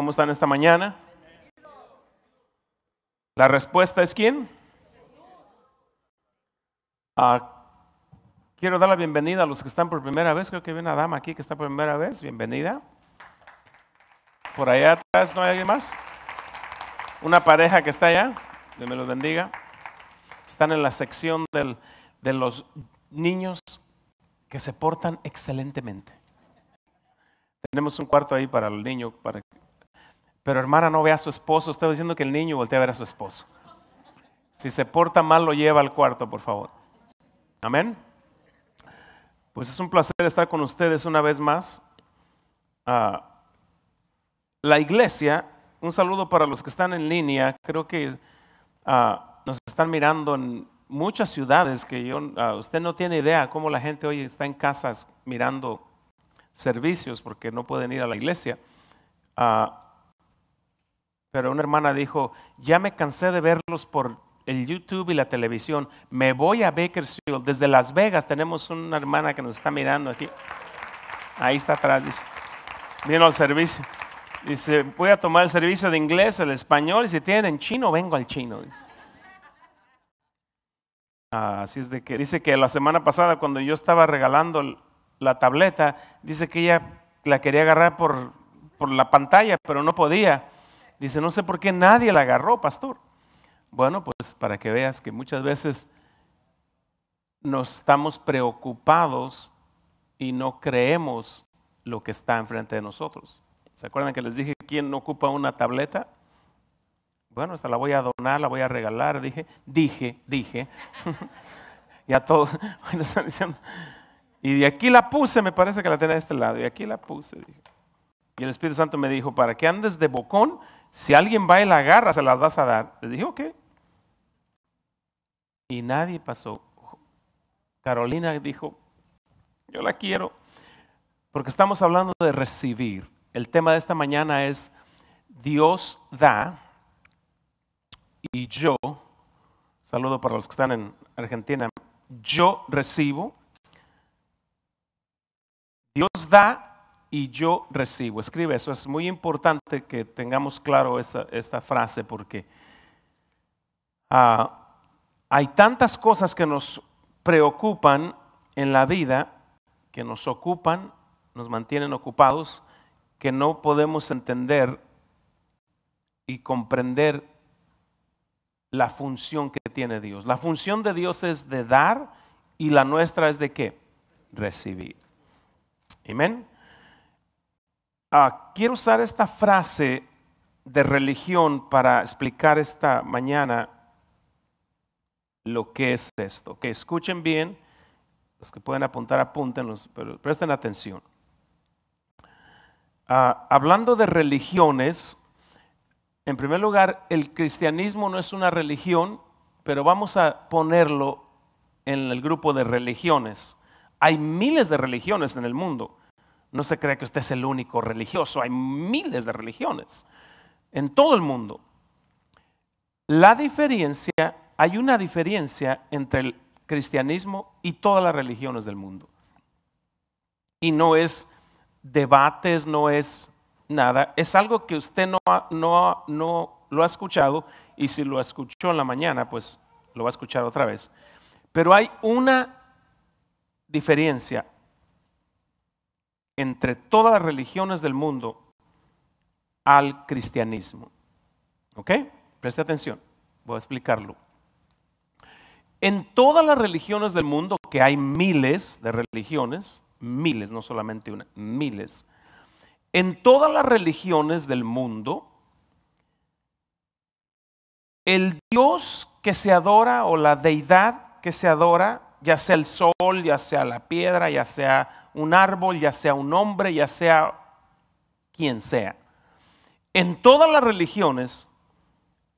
¿Cómo están esta mañana? La respuesta es quién? Ah, quiero dar la bienvenida a los que están por primera vez. Creo que hay una dama aquí que está por primera vez. Bienvenida. Por allá atrás no hay alguien más. Una pareja que está allá. Dios me los bendiga. Están en la sección de los niños que se portan excelentemente. Tenemos un cuarto ahí para el niño, para pero hermana no ve a su esposo. Estoy diciendo que el niño voltea a ver a su esposo. Si se porta mal, lo lleva al cuarto, por favor. Amén. Pues es un placer estar con ustedes una vez más. Ah, la iglesia, un saludo para los que están en línea. Creo que ah, nos están mirando en muchas ciudades que yo, ah, usted no tiene idea cómo la gente hoy está en casas mirando servicios porque no pueden ir a la iglesia. Pero una hermana dijo, ya me cansé de verlos por el YouTube y la televisión. Me voy a Bakersfield. Desde Las Vegas tenemos una hermana que nos está mirando aquí. Ahí está atrás, dice. Vino al servicio. Dice, voy a tomar el servicio de inglés, el español, y si tienen chino, vengo al chino. así es de que dice que la semana pasada cuando yo estaba regalando la tableta, dice que ella la quería agarrar por, por la pantalla, pero no podía. Dice, no sé por qué nadie la agarró, pastor. Bueno, pues para que veas que muchas veces nos estamos preocupados y no creemos lo que está enfrente de nosotros. ¿Se acuerdan que les dije quién no ocupa una tableta? Bueno, esta la voy a donar, la voy a regalar, dije, dije, dije. ya todo, bueno, están diciendo. Y de aquí la puse, me parece que la tenía de este lado, y aquí la puse. Dije. Y el Espíritu Santo me dijo, para que andes de bocón, si alguien va y la agarra, se las vas a dar. Le dije, ok. Y nadie pasó. Carolina dijo, yo la quiero, porque estamos hablando de recibir. El tema de esta mañana es Dios da y yo, saludo para los que están en Argentina, yo recibo. Dios da y yo recibo. Escribe eso, es muy importante que tengamos claro esta, frase porque ah, hay tantas cosas que nos preocupan en la vida, que nos ocupan, nos mantienen ocupados, que no podemos entender y comprender la función que tiene Dios. La función de Dios es de dar y la nuestra es de qué? Recibir. Amén. Ah, quiero usar esta frase de religión para explicar esta mañana lo que es esto. Que escuchen bien, los que pueden apuntar, apúntenlos, pero presten atención. Ah, hablando de religiones, en primer lugar, el cristianismo no es una religión, pero vamos a ponerlo en el grupo de religiones. Hay miles de religiones en el mundo. No se cree que usted es el único religioso, hay miles de religiones en todo el mundo. La diferencia, hay una diferencia entre el cristianismo y todas las religiones del mundo. Y no es debates, no es nada, es algo que usted no, no, no lo ha escuchado y si lo escuchó en la mañana, pues lo va a escuchar otra vez. Pero hay una diferencia entre todas las religiones del mundo al cristianismo. ¿Ok? Preste atención, voy a explicarlo. En todas las religiones del mundo, que hay miles de religiones, miles, no solamente una, miles, en todas las religiones del mundo, el Dios que se adora o la deidad que se adora, ya sea el sol, ya sea la piedra, ya sea un árbol, ya sea un hombre, ya sea quien sea. En todas las religiones,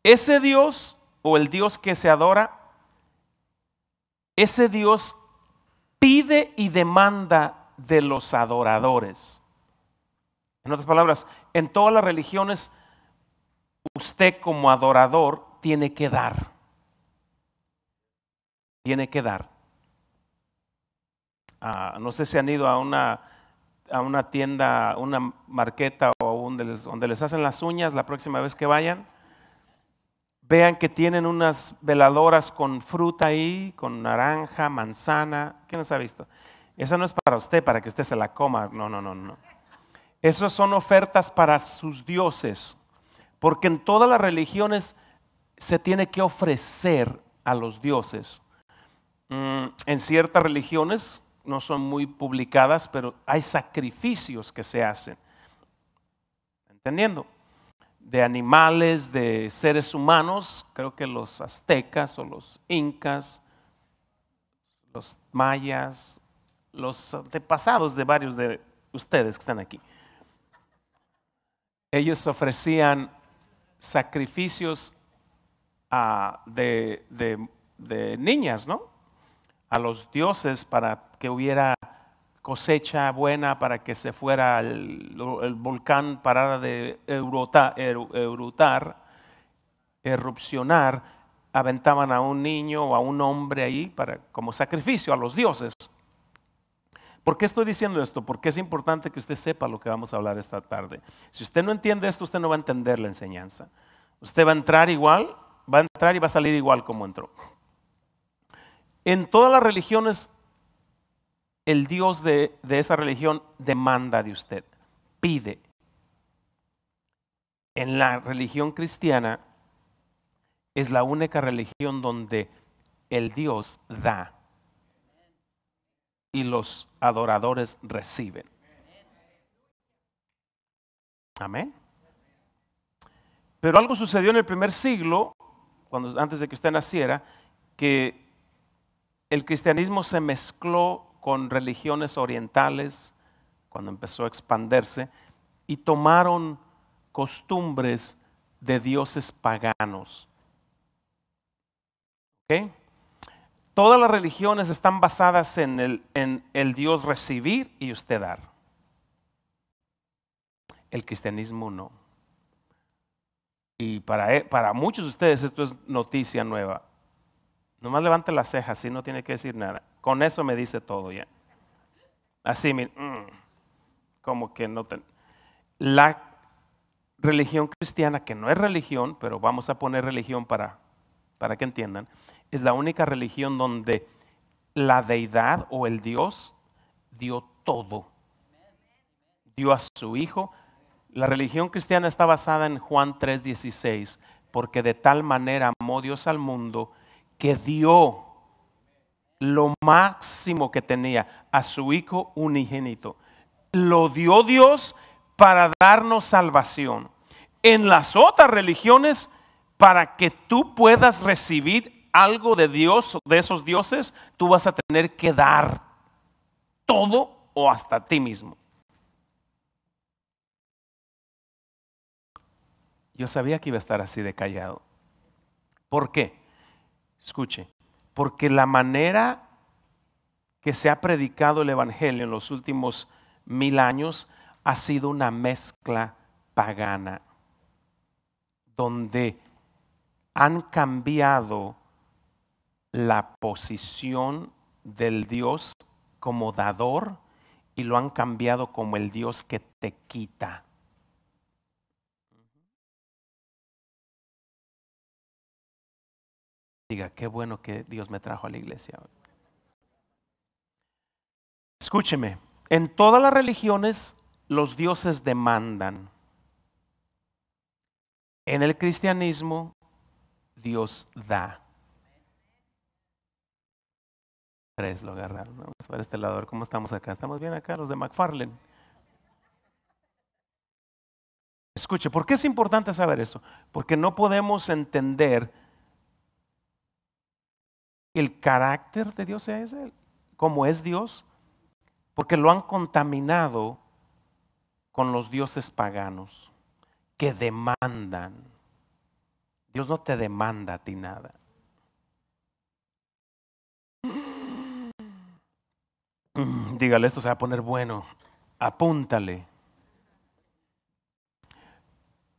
ese Dios o el Dios que se adora, ese Dios pide y demanda de los adoradores. En otras palabras, en todas las religiones, usted como adorador tiene que dar. Tiene que dar no sé si han ido a una, a una tienda, una marqueta o donde les, donde les hacen las uñas la próxima vez que vayan, vean que tienen unas veladoras con fruta ahí, con naranja, manzana. ¿Quién nos ha visto? Esa no es para usted, para que usted se la coma. No, no, no, no. Esas son ofertas para sus dioses. Porque en todas las religiones se tiene que ofrecer a los dioses. Mm, en ciertas religiones no son muy publicadas, pero hay sacrificios que se hacen. ¿Entendiendo? De animales, de seres humanos, creo que los aztecas o los incas, los mayas, los antepasados de varios de ustedes que están aquí. Ellos ofrecían sacrificios ah, de, de niñas, ¿no? A los dioses para que hubiera cosecha buena, para que se fuera el, volcán parara de erutar, erupcionar, aventaban a un niño o a un hombre ahí para, como sacrificio a los dioses. ¿Por qué estoy diciendo esto? Porque es importante que usted sepa lo que vamos a hablar esta tarde. Si usted no entiende esto, usted no va a entender la enseñanza. Usted va a entrar igual, va a entrar y va a salir igual como entró. En todas las religiones el Dios de, esa religión demanda de usted, pide. En la religión cristiana es la única religión donde el Dios da y los adoradores reciben. Amén. Pero algo sucedió en el primer siglo, cuando, antes de que usted naciera, que el cristianismo se mezcló con religiones orientales cuando empezó a expandirse y tomaron costumbres de dioses paganos. Todas las religiones están basadas en el, en el Dios recibir y usted dar. El cristianismo no. Y para, e, para muchos de ustedes esto es noticia nueva. Nomás levante las cejas, y no tiene que decir nada. Con eso me dice todo ya. Así, mm, como que no. La religión cristiana, que no es religión, pero vamos a poner religión para, para que entiendan, es la única religión donde la deidad o el Dios dio todo. Dio a su Hijo. La religión cristiana está basada en Juan 3:16, porque de tal manera amó Dios al mundo que dio lo máximo que tenía a su Hijo unigénito. Lo dio Dios para darnos salvación. En las otras religiones, para que tú puedas recibir algo de Dios, de esos dioses, tú vas a tener que dar todo o hasta ti mismo. Yo sabía que iba a estar así de callado. ¿Por qué? Escuche, porque la manera que se ha predicado el Evangelio en los últimos mil años ha sido una mezcla pagana, donde han cambiado la posición del Dios como dador y lo han cambiado como el Dios que te quita. Diga, qué bueno que Dios me trajo a la iglesia. Escúcheme, en todas las religiones los dioses demandan. En el cristianismo Dios da. Tres lo agarraron. Vamos a ver este lado, cómo estamos acá. Estamos bien acá, los de McFarlane. Escuche, ¿por qué es importante saber eso? Porque no podemos entender el carácter de Dios es Él, como es Dios, porque lo han contaminado con los dioses paganos que demandan. Dios no te demanda a ti nada. Dígale, esto se va a poner bueno. Apúntale.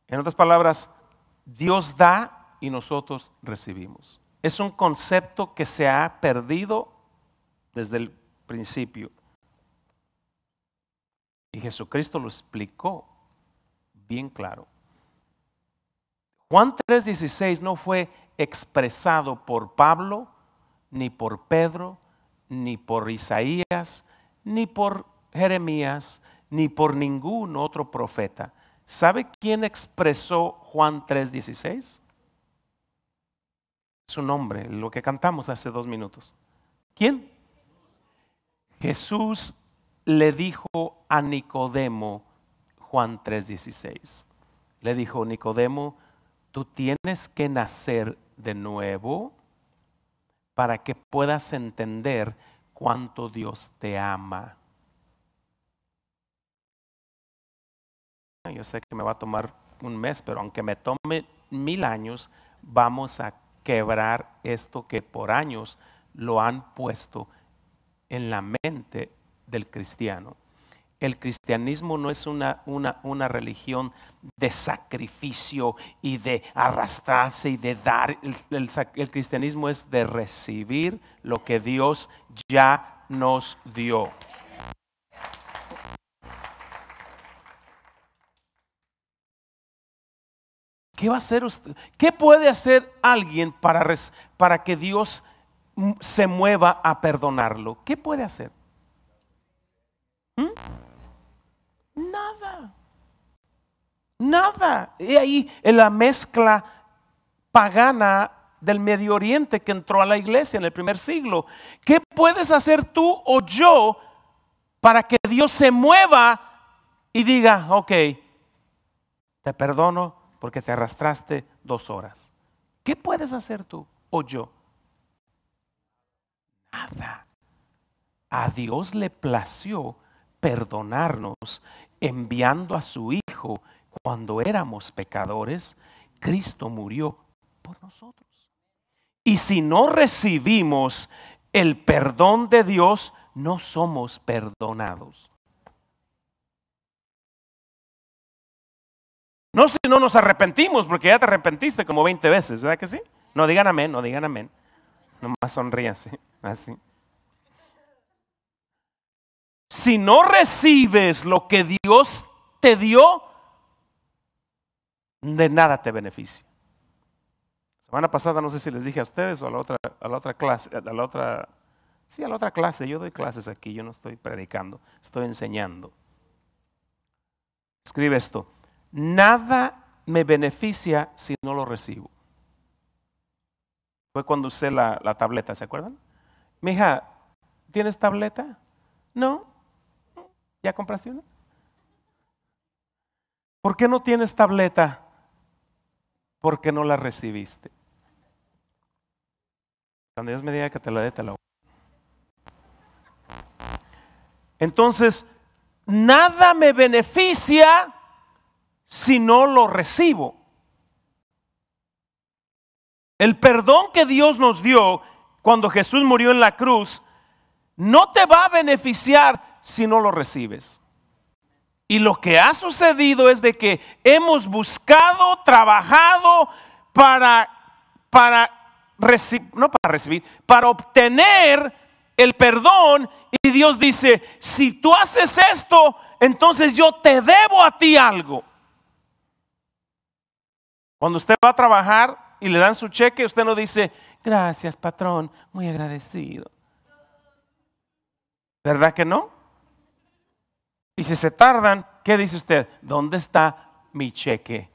En otras palabras, Dios da y nosotros recibimos es un concepto que se ha perdido desde el principio. Y Jesucristo lo explicó bien claro. Juan 3:16 no fue expresado por Pablo, ni por Pedro, ni por Isaías, ni por Jeremías, ni por ningún otro profeta. ¿Sabe quién expresó Juan 3:16? Su nombre, lo que cantamos hace dos minutos. ¿Quién? Jesús le dijo a Nicodemo, Juan 3:16, le dijo, Nicodemo, tú tienes que nacer de nuevo para que puedas entender cuánto Dios te ama. Yo sé que me va a tomar un mes, pero aunque me tome mil años, vamos a quebrar esto que por años lo han puesto en la mente del cristiano. El cristianismo no es una, una, una, religión de sacrificio y de arrastrarse y de dar. El, el cristianismo es de recibir lo que Dios ya nos dio. ¿Qué va a hacer usted? ¿Qué puede hacer alguien para, para que Dios se mueva a perdonarlo? ¿Qué puede hacer? ¿Mm? Nada. Nada. Y ahí en la mezcla pagana del Medio Oriente que entró a la iglesia en el primer siglo. ¿Qué puedes hacer tú o yo para que Dios se mueva y diga, ok, te perdono porque te arrastraste dos horas? ¿Qué puedes hacer tú o yo? Nada. A Dios le plació perdonarnos enviando a su Hijo cuando éramos pecadores. Cristo murió por nosotros. Y si no recibimos el perdón de Dios, no somos perdonados. No si no nos arrepentimos, porque ya te arrepentiste como 20 veces, ¿verdad que sí? No digan amén, no digan amén. Nomás sonríanse, así. Si no recibes lo que Dios te dio, de nada te beneficia. Semana pasada no sé si les dije a ustedes o a la otra, a la otra clase, a la otra, sí, a la otra clase. Yo doy clases aquí, yo no estoy predicando, estoy enseñando. Escribe esto: Nada me beneficia si no lo recibo. Fue cuando usé la, la tableta, ¿se acuerdan? Mija, ¿tienes tableta? No. ¿Ya compraste una? ¿Por qué no tienes tableta? Porque no la recibiste. Cuando Dios me diga que te la dé, te la voy. Entonces, nada me beneficia si no lo recibo. El perdón que Dios nos dio cuando Jesús murió en la cruz no te va a beneficiar si no lo recibes. Y lo que ha sucedido es de que hemos buscado, trabajado para, para no para recibir, para obtener el perdón. Y Dios dice, si tú haces esto, entonces yo te debo a ti algo. Cuando usted va a trabajar y le dan su cheque, usted no dice, gracias patrón, muy agradecido. ¿Verdad que no? Y si se tardan, ¿qué dice usted? ¿Dónde está mi cheque?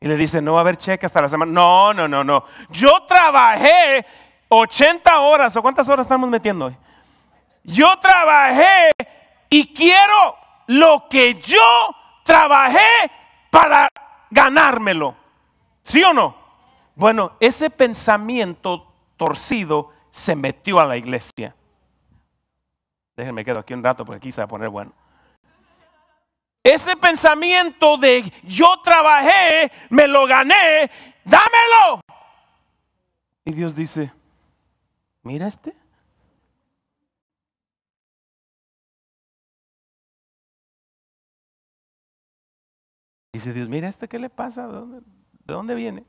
Y le dice, no va a haber cheque hasta la semana. No, no, no, no. Yo trabajé 80 horas, ¿o cuántas horas estamos metiendo hoy? Yo trabajé y quiero lo que yo trabajé para ganármelo. ¿Sí o no? Bueno, ese pensamiento torcido se metió a la iglesia. Déjenme quedo aquí un rato porque aquí se va a poner bueno. Ese pensamiento de yo trabajé, me lo gané, dámelo. Y Dios dice, mira este. Dice Dios, mira este, ¿qué le pasa? ¿De dónde, ¿De dónde viene?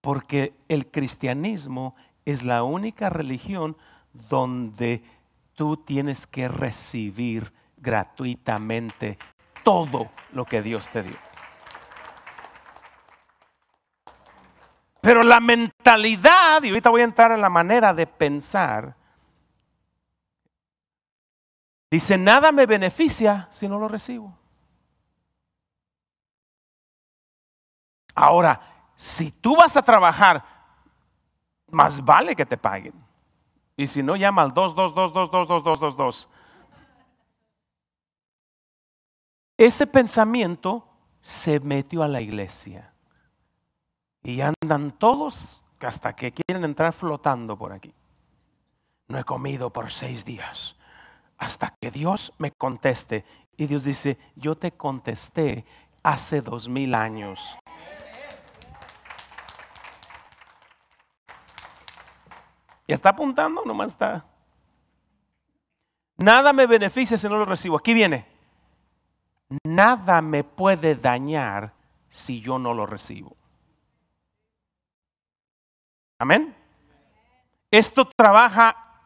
Porque el cristianismo es la única religión donde tú tienes que recibir gratuitamente todo lo que Dios te dio. Pero la mentalidad, y ahorita voy a entrar en la manera de pensar, dice, nada me beneficia si no lo recibo. Ahora, si tú vas a trabajar, más vale que te paguen. Y si no, llama al 222222222. Ese pensamiento se metió a la iglesia. Y andan todos hasta que quieren entrar flotando por aquí. No he comido por seis días. Hasta que Dios me conteste. Y Dios dice, yo te contesté hace dos mil años. ¿Y está apuntando? Nomás está. Nada me beneficia si no lo recibo. Aquí viene. Nada me puede dañar si yo no lo recibo. Amén. Esto trabaja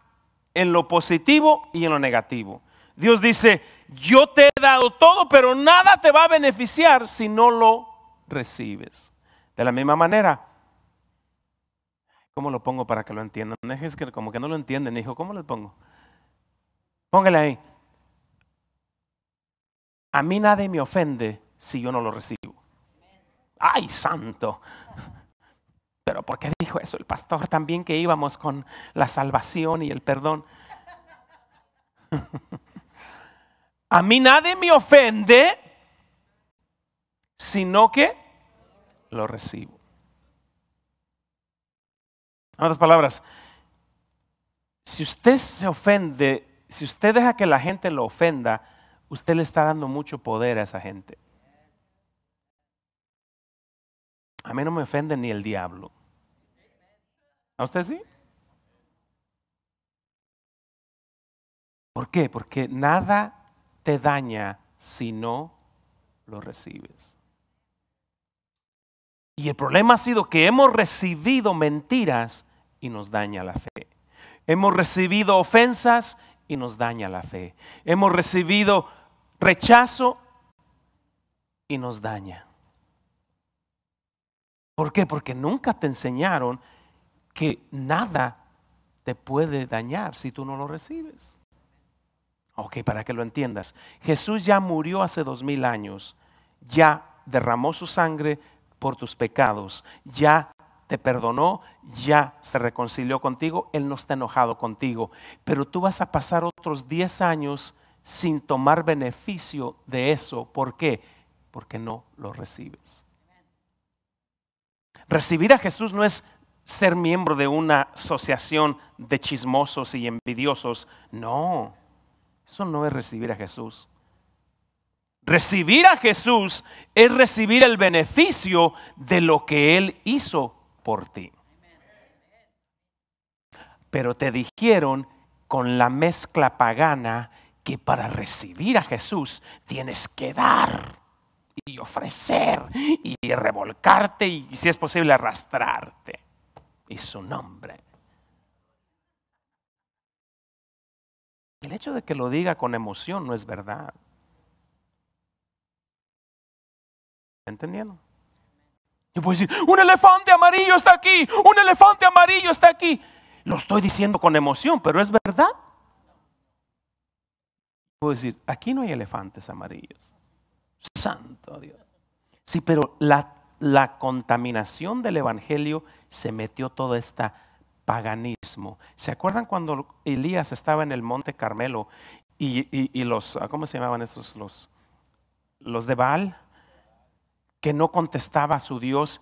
en lo positivo y en lo negativo. Dios dice, yo te he dado todo, pero nada te va a beneficiar si no lo recibes. De la misma manera, ¿cómo lo pongo para que lo entiendan? Es que como que no lo entienden, hijo, ¿cómo lo pongo? Póngale ahí. A mí nadie me ofende si yo no lo recibo. ¡Ay, santo! Pero ¿por qué dijo eso el pastor también que íbamos con la salvación y el perdón? A mí nadie me ofende, sino que lo recibo. En otras palabras, si usted se ofende, si usted deja que la gente lo ofenda, usted le está dando mucho poder a esa gente. A mí no me ofende ni el diablo. ¿A usted sí? ¿Por qué? Porque nada te daña si no lo recibes. Y el problema ha sido que hemos recibido mentiras y nos daña la fe. Hemos recibido ofensas y nos daña la fe. Hemos recibido rechazo y nos daña. ¿Por qué? Porque nunca te enseñaron que nada te puede dañar si tú no lo recibes. Ok, para que lo entiendas. Jesús ya murió hace dos mil años, ya derramó su sangre por tus pecados, ya te perdonó, ya se reconcilió contigo, Él no está enojado contigo, pero tú vas a pasar otros diez años sin tomar beneficio de eso. ¿Por qué? Porque no lo recibes. Recibir a Jesús no es ser miembro de una asociación de chismosos y envidiosos. No, eso no es recibir a Jesús. Recibir a Jesús es recibir el beneficio de lo que Él hizo por ti. Pero te dijeron con la mezcla pagana que para recibir a Jesús tienes que dar y ofrecer y revolcarte y si es posible arrastrarte. Y su nombre. El hecho de que lo diga con emoción no es verdad. ¿Entendiendo? Yo puedo decir, un elefante amarillo está aquí, un elefante amarillo está aquí. Lo estoy diciendo con emoción, pero es verdad. Puedo decir, aquí no hay elefantes amarillos. Santo Dios. Sí, pero la, la contaminación del Evangelio se metió todo este paganismo. ¿Se acuerdan cuando Elías estaba en el monte Carmelo y, los, ah, ¿cómo se llamaban estos? Los, los de Baal, que no contestaba a su Dios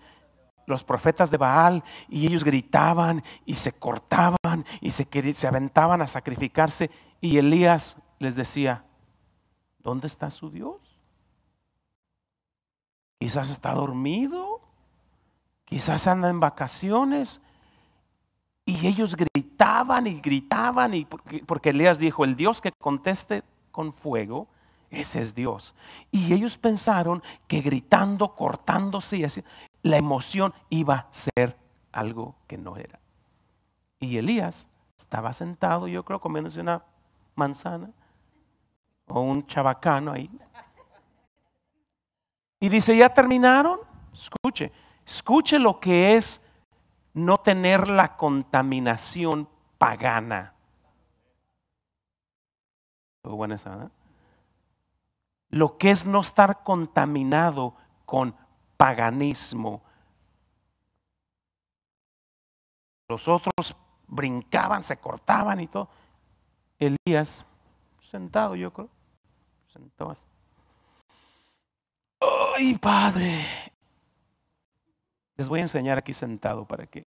los profetas de Baal y ellos gritaban y se cortaban y se, se, aventaban a sacrificarse y Elías les decía, ¿dónde está su Dios? Quizás está dormido. Quizás anda en vacaciones. Y ellos gritaban y gritaban. Y porque, Elías dijo, el Dios que conteste con fuego, ese es Dios. Y ellos pensaron que gritando, cortándose y así, la emoción iba a ser algo que no era. Y Elías estaba sentado, yo creo, comiéndose una manzana o un chabacano ahí, Y dice, ¿ya terminaron? Escuche, escuche lo que es no tener la contaminación pagana. Buena esa, Lo que es no estar contaminado con paganismo. Los otros brincaban, se cortaban y todo. Elías, sentado yo creo, sentado ¡Ay, Padre! Les voy a enseñar aquí sentado para que.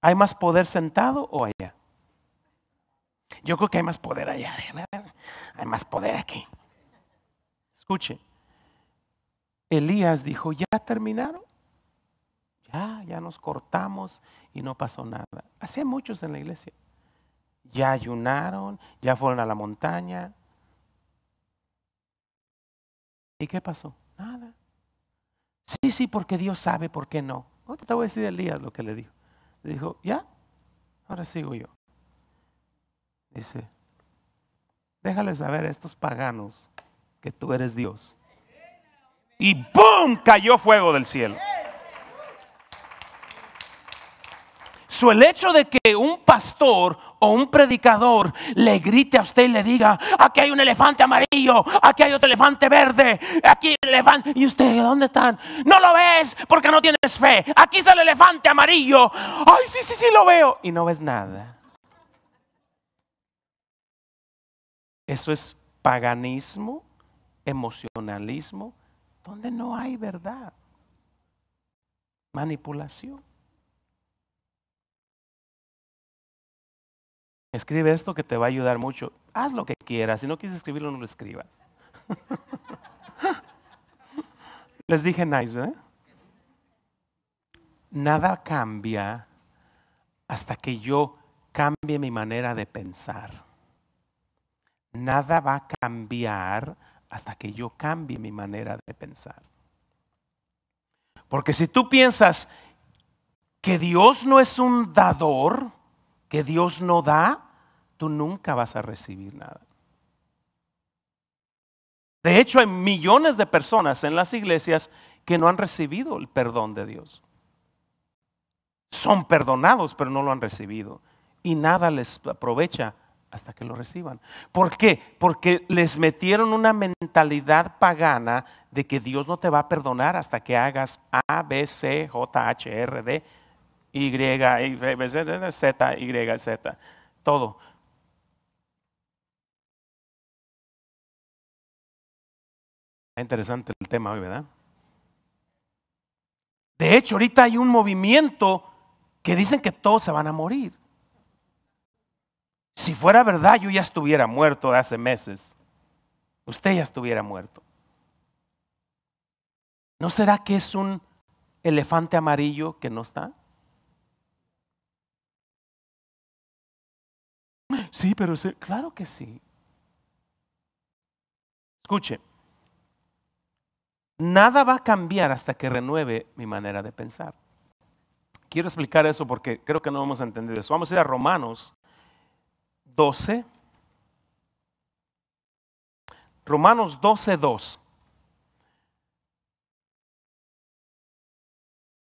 ¿Hay más poder sentado o allá? Yo creo que hay más poder allá. Hay más poder aquí. Escuche. Elías dijo, ¿ya terminaron? Ya, ya nos cortamos y no pasó nada. Hacía muchos en la iglesia. Ya ayunaron, ya fueron a la montaña. ¿Y qué pasó? Nada. Sí, sí, porque Dios sabe por qué no. Ahorita te voy a decir Elías lo que le dijo. Le dijo, ya, ahora sigo yo. Dice, déjales saber a estos paganos que tú eres Dios. Y ¡boom! cayó fuego del cielo. el hecho de que un pastor o un predicador le grite a usted y le diga, aquí hay un elefante amarillo, aquí hay otro elefante verde, aquí hay un elefante, y usted, ¿dónde están? No lo ves porque no tienes fe. Aquí está el elefante amarillo. Ay, sí, sí, sí, lo veo. Y no ves nada. Eso es paganismo, emocionalismo, donde no hay verdad. Manipulación. Escribe esto que te va a ayudar mucho. Haz lo que quieras. Si no quieres escribirlo, no lo escribas. Les dije nice. Nada cambia hasta que yo cambie mi manera de pensar. Nada va a cambiar hasta que yo cambie mi manera de pensar. Porque si tú piensas que Dios no es un dador, que Dios no da, tú nunca vas a recibir nada. De hecho, hay millones de personas en las iglesias que no han recibido el perdón de Dios. Son perdonados, pero no lo han recibido. Y nada les aprovecha hasta que lo reciban. ¿Por qué? Porque les metieron una mentalidad pagana de que Dios no te va a perdonar hasta que hagas A, B, C, J, H, R, D y, Z, Y, Z, todo. Interesante el tema hoy, ¿verdad? De hecho, ahorita hay un movimiento que dicen que todos se van a morir. Si fuera verdad, yo ya estuviera muerto hace meses. Usted ya estuviera muerto. ¿No será que es un elefante amarillo que no está? Sí, pero claro que sí. Escuche, nada va a cambiar hasta que renueve mi manera de pensar. Quiero explicar eso porque creo que no hemos entendido eso. Vamos a ir a Romanos 12. Romanos 12, 2.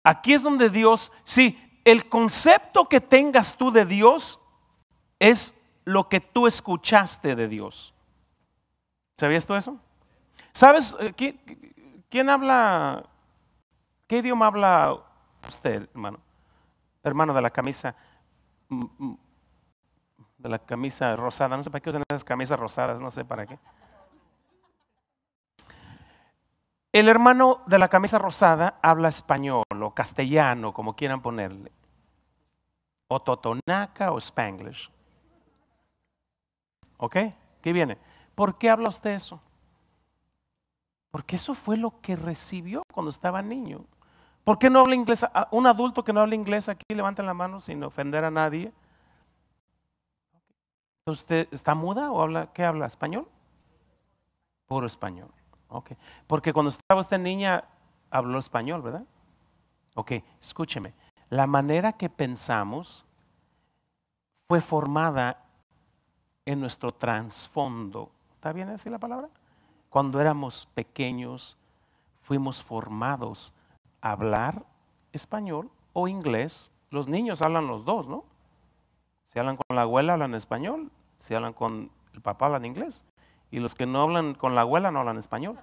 Aquí es donde Dios, sí, el concepto que tengas tú de Dios es lo que tú escuchaste de Dios. ¿Sabías tú eso? ¿Sabes eh, quién, habla? ¿Qué idioma habla usted, hermano? Hermano de la camisa, de la camisa rosada. No sé para qué usan esas camisas rosadas, no sé para qué. El hermano de la camisa rosada habla español o castellano, como quieran ponerle. O totonaca o spanglish. ¿Ok? ¿Qué viene? ¿Por qué habla usted eso? Porque eso fue lo que recibió cuando estaba niño. ¿Por qué no habla inglés? Un adulto que no habla inglés aquí, levanta la mano sin ofender a nadie. ¿Usted está muda o habla, qué habla? ¿Español? Puro español. Ok. Porque cuando estaba usted niña, habló español, ¿verdad? Ok, escúcheme. La manera que pensamos fue formada en nuestro trasfondo. ¿Está bien así la palabra? Cuando éramos pequeños, fuimos formados a hablar español o inglés. Los niños hablan los dos, ¿no? Si hablan con la abuela, hablan español. Si hablan con el papá, hablan inglés. Y los que no hablan con la abuela, no hablan español.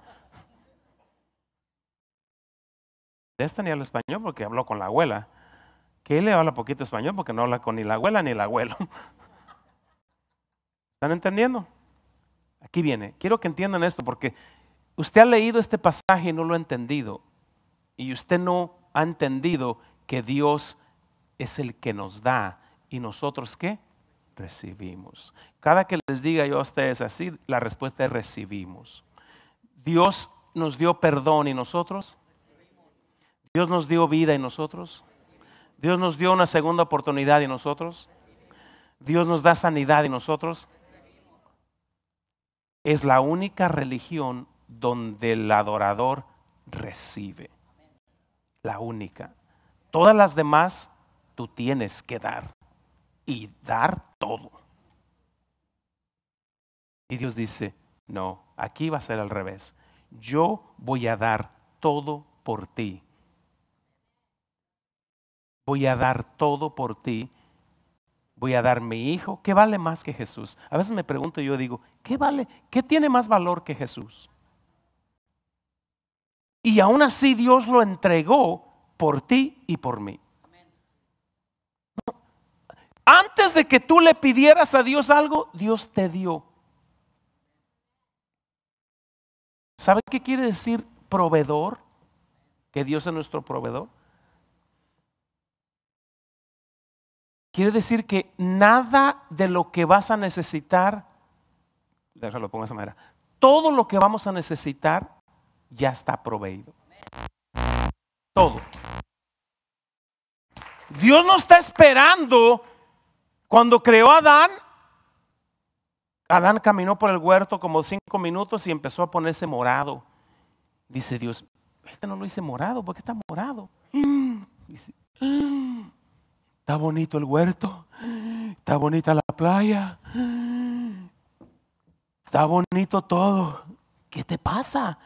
Ni habla español porque habló con la abuela. Le habla poquito español porque no habla con ni la abuela ni el abuelo. ¿Están entendiendo? Aquí viene. Quiero que entiendan esto porque usted ha leído este pasaje y no lo ha entendido. Y usted no ha entendido que Dios es el que nos da y nosotros qué? Recibimos. Cada que les diga yo a ustedes así, la respuesta es recibimos. Dios nos dio perdón y nosotros. Dios nos dio vida y nosotros. Dios nos dio una segunda oportunidad y nosotros. Dios nos da sanidad y nosotros. Es la única religión donde el adorador recibe. La única. Todas las demás tú tienes que dar y dar todo. Y Dios dice, no, aquí va a ser al revés. Yo voy a dar todo por ti. Voy a dar todo por ti. Voy a dar mi hijo. ¿Qué vale más que Jesús? A veces me pregunto y yo digo, ¿qué vale? ¿Qué tiene más valor que Jesús? Y aún así Dios lo entregó por ti y por mí. Antes de que tú le pidieras a Dios algo, Dios te dio. ¿Sabe qué quiere decir proveedor? Que Dios es nuestro proveedor. Quiere decir que nada de lo que vas a necesitar, déjalo pongo de esa manera, todo lo que vamos a necesitar ya está proveído. Todo. Dios no está esperando cuando creó a Adán, Adán caminó por el huerto como cinco minutos y empezó a ponerse morado. Dice Dios, este no lo hice morado, ¿por qué está morado? Está bonito el huerto, está bonita la playa, está bonito todo. ¿Qué te pasa?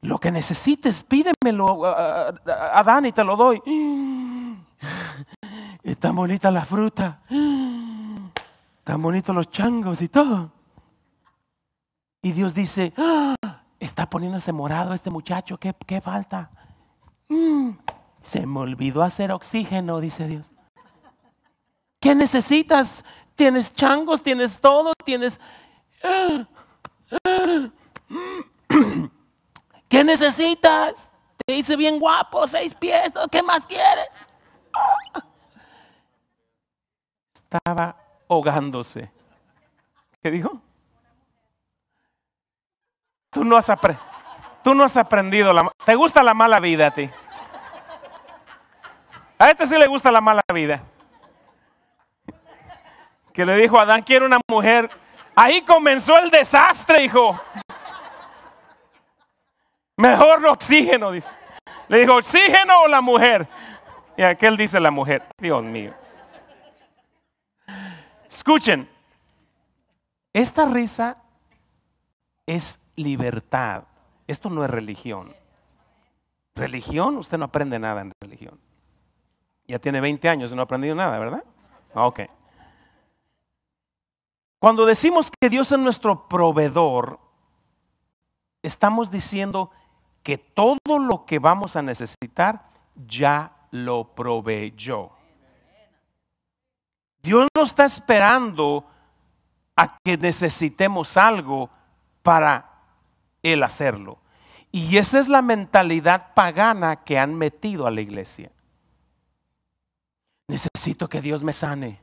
Lo que necesites, pídemelo, Adán, y te lo doy. Está bonita la fruta. Están bonitos los changos y todo. Y Dios dice, ah, está poniéndose morado este muchacho, ¿qué, qué falta? Mm, se me olvidó hacer oxígeno, dice Dios. ¿Qué necesitas? Tienes changos, tienes todo, tienes... ¿Qué necesitas? Te hice bien guapo, seis pies, ¿qué más quieres? Estaba ahogándose. ¿Qué dijo? Tú no has, tú no has aprendido la... ¿Te gusta la mala vida a ti? A este sí le gusta la mala vida. Que le dijo Adán, quiero una mujer. Ahí comenzó el desastre, hijo. Mejor oxígeno, dice. Le dijo, oxígeno o la mujer. Y aquel dice la mujer. Dios mío. Escuchen, esta risa es libertad. Esto no es religión. Religión, usted no aprende nada en religión. Ya tiene 20 años y no ha aprendido nada, ¿verdad? Ok. Cuando decimos que Dios es nuestro proveedor, estamos diciendo que todo lo que vamos a necesitar ya lo proveyó. Dios no está esperando a que necesitemos algo para Él hacerlo. Y esa es la mentalidad pagana que han metido a la iglesia. Necesito que Dios me sane.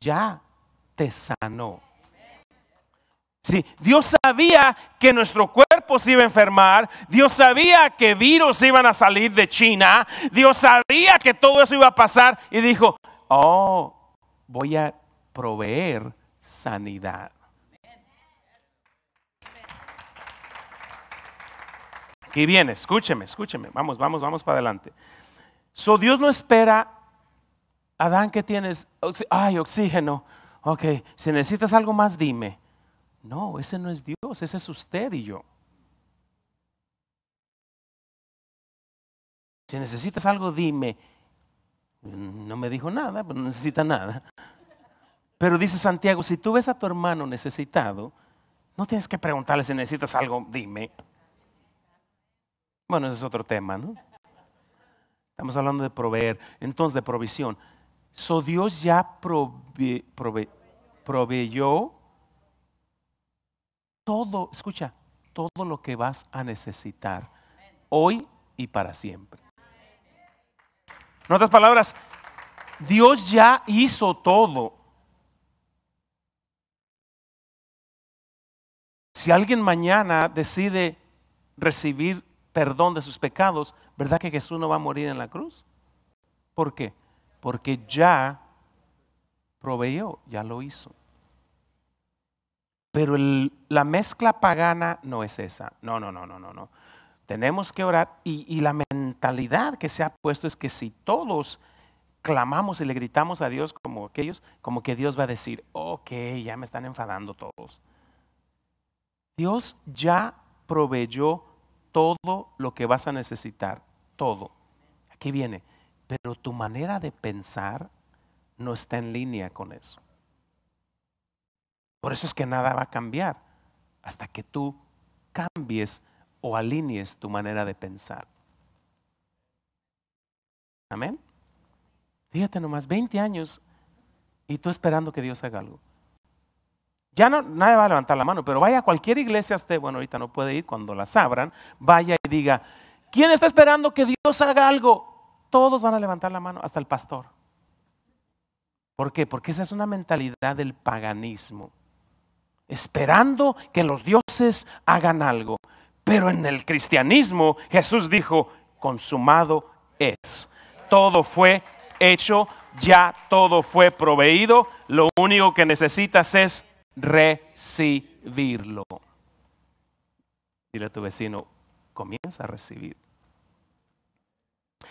Ya te sanó. Sí, Dios sabía que nuestro cuerpo se iba a enfermar, Dios sabía que virus iban a salir de China, Dios sabía que todo eso iba a pasar y dijo, oh, voy a proveer sanidad. Aquí viene, escúcheme, escúcheme. Vamos, vamos, vamos para adelante. So Dios no espera, Adán, que tienes? Ay, oxígeno. Ok, si necesitas algo más, dime. No, ese no es Dios, ese es usted y yo. Si necesitas algo, dime no me dijo nada, pero no necesita nada. Pero dice Santiago, si tú ves a tu hermano necesitado, no tienes que preguntarle si necesitas algo, dime. Bueno, ese es otro tema, ¿no? Estamos hablando de proveer, entonces de provisión. So Dios ya proveyó todo, escucha, todo lo que vas a necesitar hoy y para siempre. En otras palabras, Dios ya hizo todo. Si alguien mañana decide recibir perdón de sus pecados, ¿verdad que Jesús no va a morir en la cruz? ¿Por qué? Porque ya proveyó, ya lo hizo. Pero la mezcla pagana no es esa. No, no, no, no, no, no. Tenemos que orar y, la mentalidad que se ha puesto es que si todos clamamos y le gritamos a Dios como aquellos, como que Dios va a decir, ok, ya me están enfadando todos. Dios ya proveyó todo lo que vas a necesitar, todo. Aquí viene, pero tu manera de pensar no está en línea con eso. Por eso es que nada va a cambiar hasta que tú cambies o alinees tu manera de pensar. Amén. Fíjate nomás, 20 años y tú esperando que Dios haga algo. Ya no, nadie va a levantar la mano, pero vaya a cualquier iglesia usted, bueno, ahorita no puede ir, cuando las abran, vaya y diga, ¿quién está esperando que Dios haga algo? Todos van a levantar la mano, hasta el pastor. ¿Por qué? Porque esa es una mentalidad del paganismo esperando que los dioses hagan algo. Pero en el cristianismo Jesús dijo, consumado es. Todo fue hecho, ya todo fue proveído. Lo único que necesitas es recibirlo. Dile a tu vecino, comienza a recibir.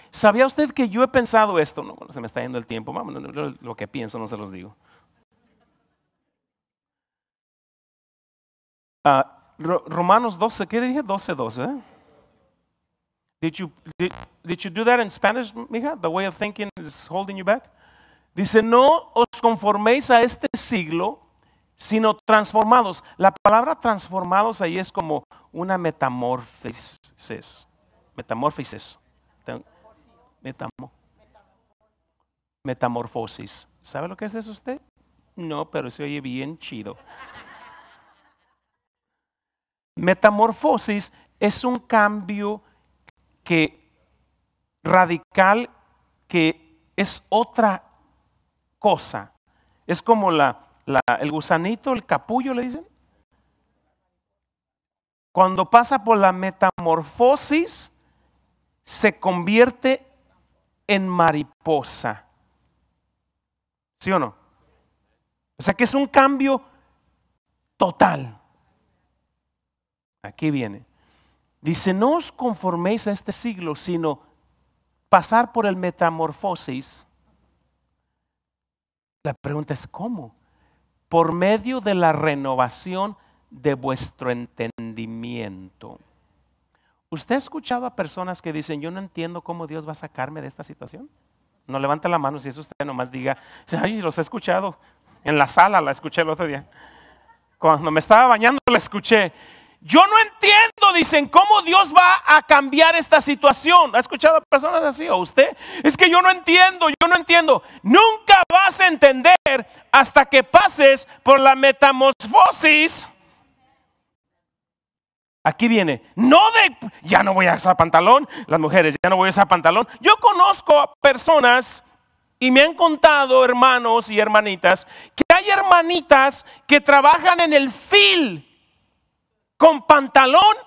¿Sabía usted que yo he pensado esto? Se me está yendo el tiempo. Vamos, lo que pienso no se los digo. Uh, Romanos 12, ¿qué dije? 12, 12. ¿eh? Did you, did, did you do that in Spanish, mija? The way of thinking is holding you back. Dice, no os conforméis a este siglo, sino transformados. La palabra transformados ahí es como una metamorfosis. Metamorfosis. Metamorfosis. ¿Sabe lo que es eso usted? No, pero se oye bien chido. Metamorfosis es un cambio que radical que es otra cosa. Es como la, el gusanito, el capullo, le dicen. Cuando pasa por la metamorfosis, se convierte en mariposa. ¿Sí o no? O sea que es un cambio total. Aquí viene. Dice, no os conforméis a este siglo, sino pasar por el metamorfosis. La pregunta es, ¿cómo? Por medio de la renovación de vuestro entendimiento. ¿Usted ha escuchado a personas que dicen, yo no entiendo cómo Dios va a sacarme de esta situación? No levanta la mano si eso usted nomás diga, ay, los he escuchado. En la sala la escuché el otro día. Cuando me estaba bañando la escuché. Yo no entiendo, dicen, cómo Dios va a cambiar esta situación. ¿Ha escuchado a personas así o usted? Es que yo no entiendo, yo no entiendo. Nunca vas a entender hasta que pases por la metamorfosis. Aquí viene, no de, ya no voy a usar pantalón, las mujeres, ya no voy a usar pantalón. Yo conozco a personas y me han contado hermanos y hermanitas que hay hermanitas que trabajan en el fil con pantalón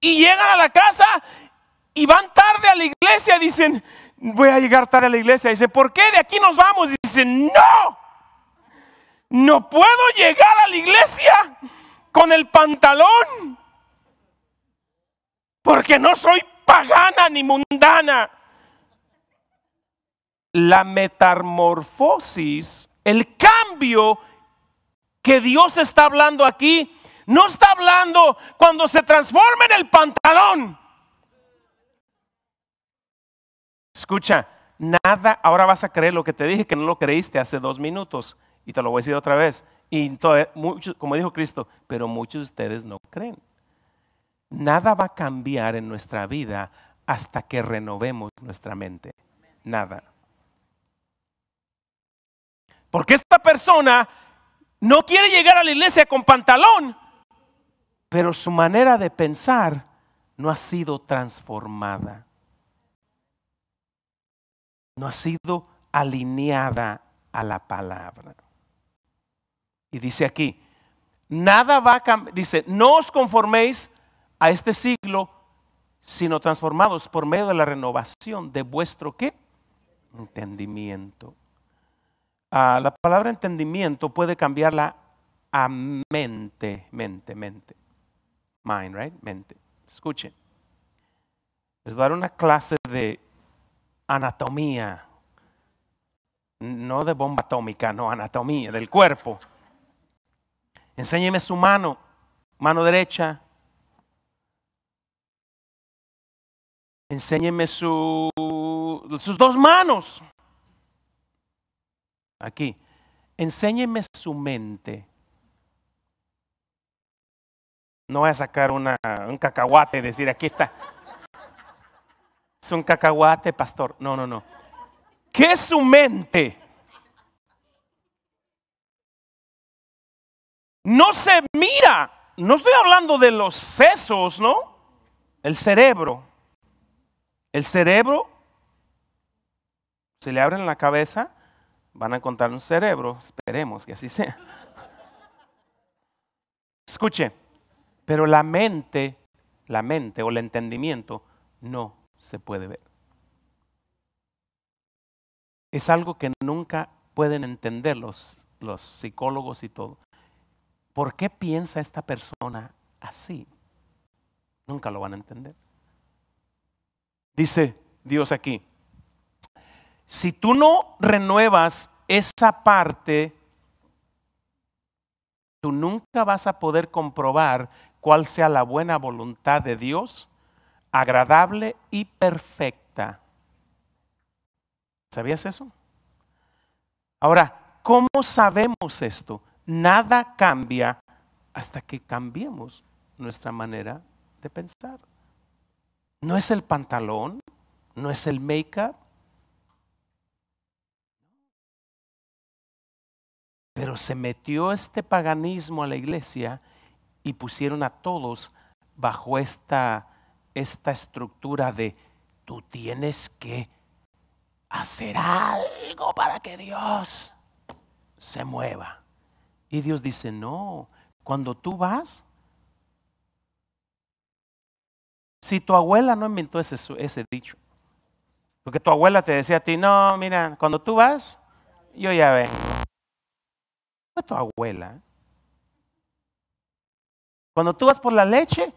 y llegan a la casa y van tarde a la iglesia. Dicen, voy a llegar tarde a la iglesia. Dice, ¿por qué de aquí nos vamos? Dicen, no, no puedo llegar a la iglesia con el pantalón porque no soy pagana ni mundana. La metamorfosis, el cambio que Dios está hablando aquí, no está hablando cuando se transforma en el pantalón. Escucha, nada, ahora vas a creer lo que te dije que no lo creíste hace dos minutos. Y te lo voy a decir otra vez. Y como dijo Cristo, pero muchos de ustedes no creen. Nada va a cambiar en nuestra vida hasta que renovemos nuestra mente. Nada. Porque esta persona no quiere llegar a la iglesia con pantalón, pero su manera de pensar no ha sido transformada. No ha sido alineada a la palabra. Y dice aquí, nada va a cambiar, dice, no os conforméis a este siglo, sino transformados por medio de la renovación de vuestro qué? Entendimiento. Ah, la palabra entendimiento puede cambiarla a mente, mente, mente. Mind, right? Mente. Escuchen. Les voy a dar una clase de anatomía. No de bomba atómica, no, anatomía del cuerpo. Enséñeme su mano, mano derecha. Enséñeme su, sus dos manos. Aquí. Enséñeme su mente. No voy a sacar una, un cacahuate y decir, aquí está. Es un cacahuate, pastor. No, no, no. ¿Qué su mente? No se mira. No estoy hablando de los sesos, ¿no? El cerebro. El cerebro, se le abren la cabeza, van a encontrar un cerebro. Esperemos que así sea. Escuche, pero la mente, la mente o el entendimiento no se puede ver. Es algo que nunca pueden entender los, psicólogos y todo. ¿Por qué piensa esta persona así? Nunca lo van a entender. Dice Dios aquí, si tú no renuevas esa parte, tú nunca vas a poder comprobar cuál sea la buena voluntad de Dios, agradable y perfecta. ¿Sabías eso? Ahora, ¿cómo sabemos esto? Nada cambia hasta que cambiemos nuestra manera de pensar. No es el pantalón, no es el make-up. Pero se metió este paganismo a la iglesia y pusieron a todos bajo esta, esta estructura de tú tienes que hacer algo para que Dios se mueva. Y Dios dice, no, cuando tú vas, si tu abuela no inventó ese, dicho, porque tu abuela te decía a ti, no, mira, cuando tú vas, yo ya vengo. Fue tu abuela. Cuando tú vas por la leche,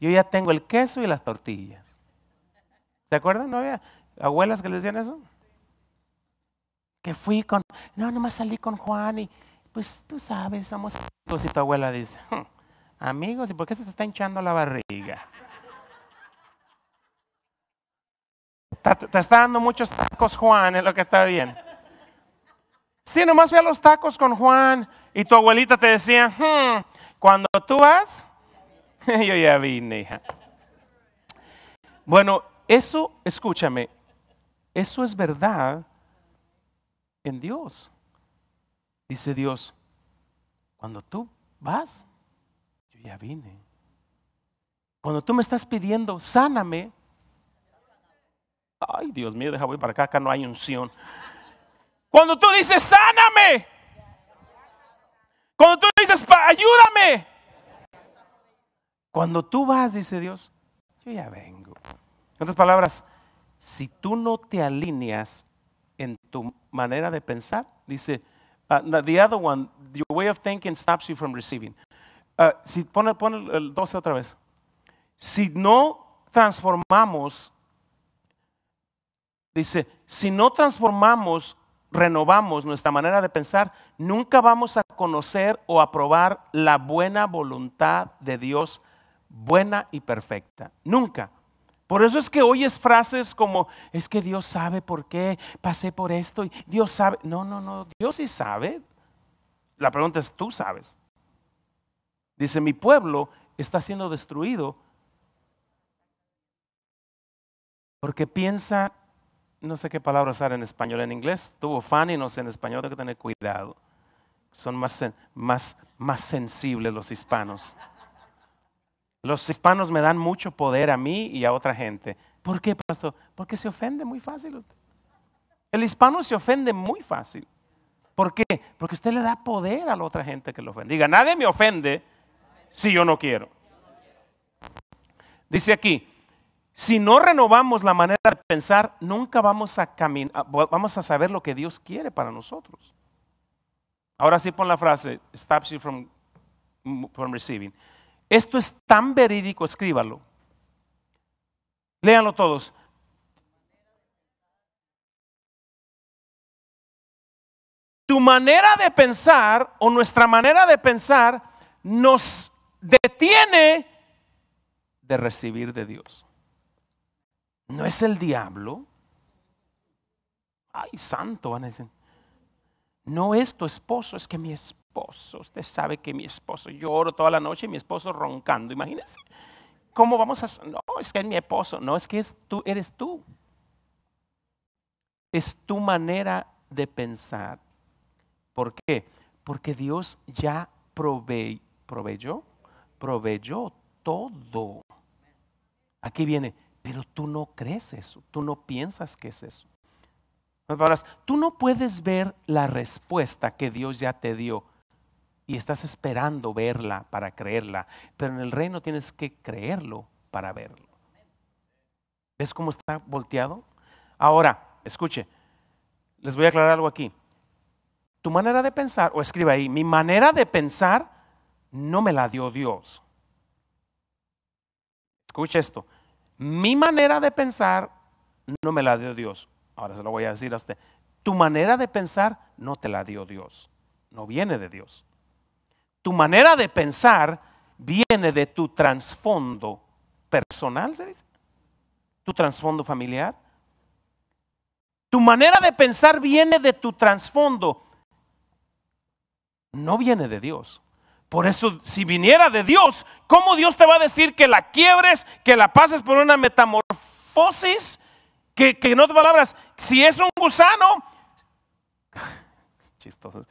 yo ya tengo el queso y las tortillas. ¿Se acuerdan? ¿No había abuelas que le decían eso? Que fui con, no, nomás salí con Juan y pues tú sabes, somos amigos. Y tu abuela dice, hmm, amigos, ¿y por qué se te está hinchando la barriga? Te, está dando muchos tacos, Juan, es lo que está bien. Sí, nomás fui a los tacos con Juan y tu abuelita te decía, hmm, cuando tú vas, yo ya vine, hija. Bueno, eso, escúchame, eso es verdad en Dios. Dice Dios, cuando tú vas, yo ya vine. Cuando tú me estás pidiendo, sáname. Ay, Dios mío, deja voy para acá, acá no hay unción. Cuando tú dices, sáname, cuando tú dices, ayúdame. Cuando tú vas, dice Dios, yo ya vengo. En otras palabras, si tú no te alineas en tu manera de pensar, dice, uh, the other one, your way of thinking stops you from receiving. Uh, si pone, pone el 12 otra vez. Si no transformamos, dice, si no transformamos renovamos nuestra manera de pensar, nunca vamos a conocer o aprobar la buena voluntad de Dios, buena y perfecta. Nunca. Por eso es que oyes frases como, es que Dios sabe por qué pasé por esto y Dios sabe. No, no, no, Dios sí sabe. La pregunta es, ¿tú sabes? Dice, mi pueblo está siendo destruido porque piensa, no sé qué palabra usar en español, en inglés tuvo Fanny, no sé, en español hay que tener cuidado. Son más, más, más sensibles los hispanos. Los hispanos me dan mucho poder a mí y a otra gente. ¿Por qué, pastor? Porque se ofende muy fácil. El hispano se ofende muy fácil. ¿Por qué? Porque usted le da poder a la otra gente que lo ofende. Diga, nadie me ofende si yo no quiero. Dice aquí, si no renovamos la manera de pensar, nunca vamos a caminar, vamos a saber lo que Dios quiere para nosotros. Ahora sí pon la frase, stops you from, from receiving. Esto es tan verídico, escríbalo. Léanlo todos. Tu manera de pensar o nuestra manera de pensar nos detiene de recibir de Dios. No es el diablo. Ay, santo, van a decir. No es tu esposo, es que mi esposo. Usted sabe que mi esposo, lloro toda la noche y mi esposo roncando. Imagínense. ¿Cómo vamos a.? No, es que es mi esposo. No, es que es tú, eres tú. Es tu manera de pensar. ¿Por qué? Porque Dios ya proveyó, proveyó todo. Aquí viene, pero tú no crees eso, tú no piensas que es eso. Tú no puedes ver la respuesta que Dios ya te dio y estás esperando verla para creerla, pero en el reino tienes que creerlo para verlo. ¿Ves cómo está volteado? Ahora, escuche, les voy a aclarar algo aquí. Tu manera de pensar, o escribe ahí, mi manera de pensar no me la dio Dios. Escuche esto, mi manera de pensar no me la dio Dios. Ahora se lo voy a decir a usted. Tu manera de pensar no te la dio Dios. No viene de Dios. Tu manera de pensar viene de tu trasfondo personal, ¿se dice? Tu trasfondo familiar. Tu manera de pensar viene de tu trasfondo. No viene de Dios. Por eso, si viniera de Dios, ¿cómo Dios te va a decir que la quiebres, que la pases por una metamorfosis? Que, que en otras palabras, si es un gusano, chistoso,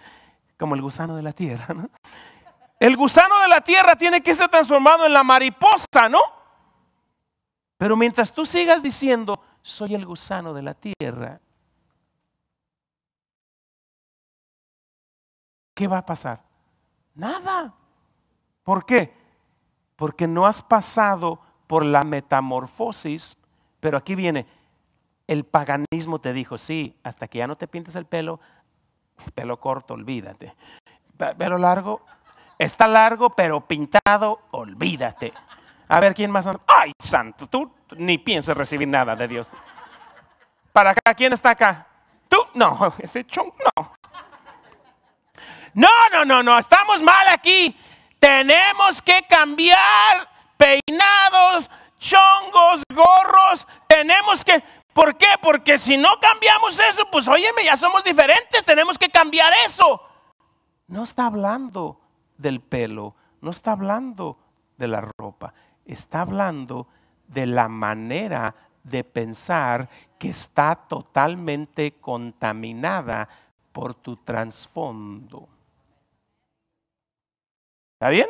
como el gusano de la tierra. El gusano de la tierra tiene que ser transformado en la mariposa, ¿no? Pero mientras tú sigas diciendo, soy el gusano de la tierra, ¿qué va a pasar? Nada. ¿Por qué? Porque no has pasado por la metamorfosis, pero aquí viene, el paganismo te dijo, sí, hasta que ya no te pintes el pelo, pelo corto, olvídate. Pelo largo, Está largo, pero pintado, olvídate. A ver, ¿quién más? Ay, santo, tú ni piensas recibir nada de Dios. Para acá, ¿quién está acá? Tú, no, ese chon, no. No, no, no, no, estamos mal aquí. Tenemos que cambiar peinados, chongos, gorros. Tenemos que, ¿por qué? Porque si no cambiamos eso, pues óyeme, ya somos diferentes, tenemos que cambiar eso. No está hablando del pelo, no está hablando de la ropa, está hablando de la manera de pensar que está totalmente contaminada por tu trasfondo. ¿Está bien?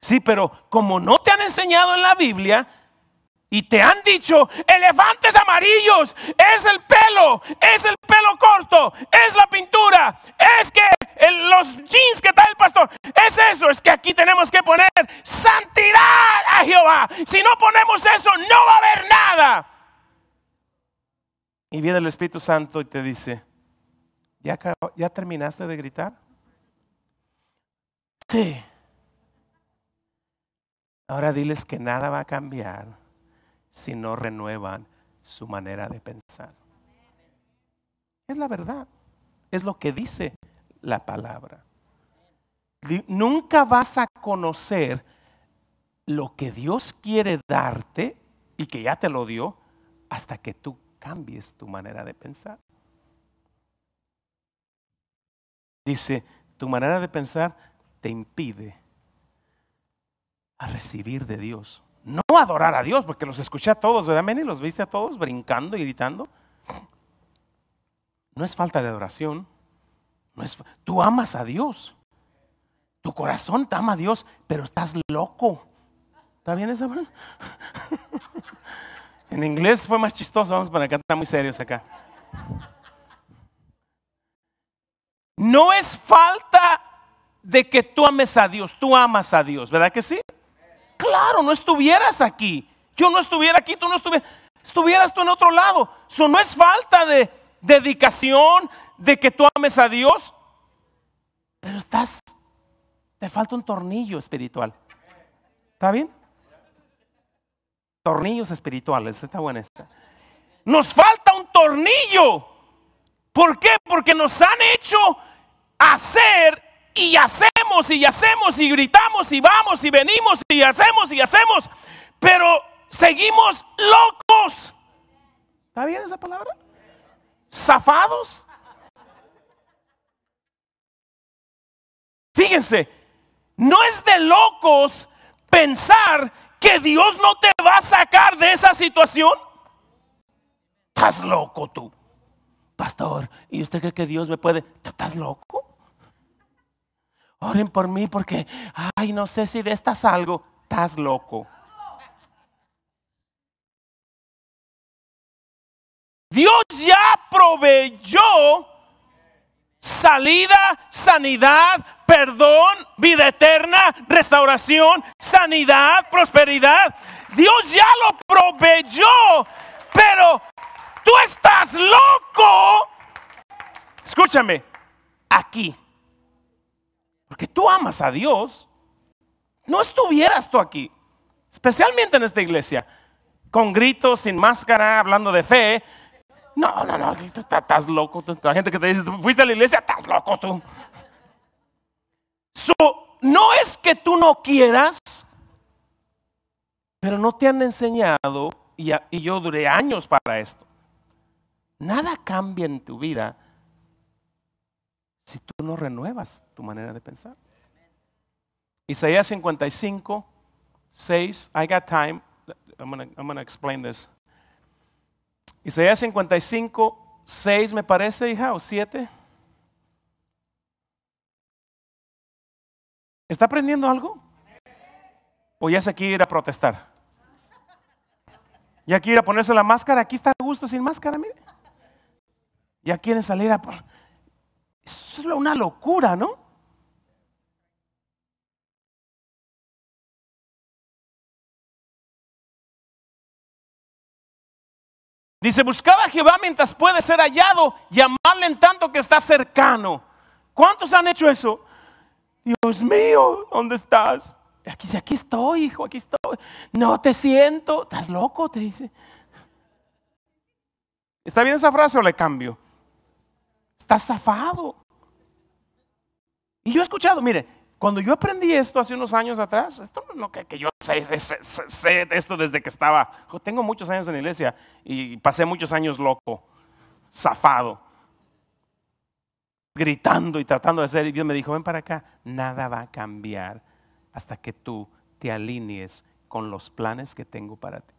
Sí, pero como no te han enseñado en la Biblia, y te han dicho, elefantes amarillos, es el pelo, es el pelo corto, es la pintura, es que los jeans que trae el pastor, es eso, es que aquí tenemos que poner santidad a Jehová. Si no ponemos eso, no va a haber nada. Y viene el Espíritu Santo y te dice, ¿ya, ya terminaste de gritar? Sí. Ahora diles que nada va a cambiar si no renuevan su manera de pensar. Es la verdad. Es lo que dice la palabra. Nunca vas a conocer lo que Dios quiere darte y que ya te lo dio hasta que tú cambies tu manera de pensar. Dice, tu manera de pensar te impide a recibir de Dios. No adorar a Dios, porque los escuché a todos, ¿verdad, Meni? Los viste a todos brincando y gritando. No es falta de adoración. No es, tú amas a Dios. Tu corazón te ama a Dios, pero estás loco. ¿Está bien esa? en inglés fue más chistoso, vamos para acá, está muy serios acá. No es falta de que tú ames a Dios, tú amas a Dios, ¿verdad que sí? Claro, no estuvieras aquí. Yo no estuviera aquí, tú no estuvieras. Estuvieras tú en otro lado. Eso no es falta de dedicación, de que tú ames a Dios. Pero estás, te falta un tornillo espiritual. ¿Está bien? Tornillos espirituales, está buena esta. Nos falta un tornillo. ¿Por qué? Porque nos han hecho hacer y y hacemos y gritamos y vamos y venimos y hacemos y hacemos, pero seguimos locos. ¿Está bien esa palabra? Zafados. Fíjense, no es de locos pensar que Dios no te va a sacar de esa situación. Estás loco tú, pastor. ¿Y usted cree que Dios me puede? ¿Estás loco? Oren por mí porque, ay, no sé si de esta salgo. Estás loco. Dios ya proveyó salida, sanidad, perdón, vida eterna, restauración, sanidad, prosperidad. Dios ya lo proveyó, pero tú estás loco. Escúchame, aquí porque tú amas a Dios, no estuvieras tú aquí, especialmente en esta iglesia, con gritos, sin máscara, hablando de fe. No, no, no, estás loco. La gente que te dice, fuiste a la iglesia, estás loco tú. no es que tú no quieras, pero no te han enseñado, y yo duré años para esto. Nada cambia en tu vida si tú no renuevas tu manera de pensar. Isaías 55, 6, I got time. I'm going to explain this. Isaías 55, 6 me parece, hija, o 7. ¿Está aprendiendo algo? ¿O ya se quiere ir a protestar? ¿Ya quiere ir a ponerse la máscara? Aquí está a gusto sin máscara, mire. Ya quieren salir a... Eso es una locura, ¿no? Dice, buscad a Jehová mientras puede ser hallado, llamarle en tanto que está cercano. ¿Cuántos han hecho eso? Dios mío, ¿dónde estás? Aquí dice, aquí estoy, hijo, aquí estoy. No te siento, estás loco, te dice. ¿Está bien esa frase o le cambio? Estás zafado. Y yo he escuchado, mire, cuando yo aprendí esto hace unos años atrás, esto no que, que yo sé, sé, esto desde que estaba, tengo muchos años en la iglesia y pasé muchos años loco, zafado, gritando y tratando de hacer. Y Dios me dijo, ven para acá, nada va a cambiar hasta que tú te alinees con los planes que tengo para ti.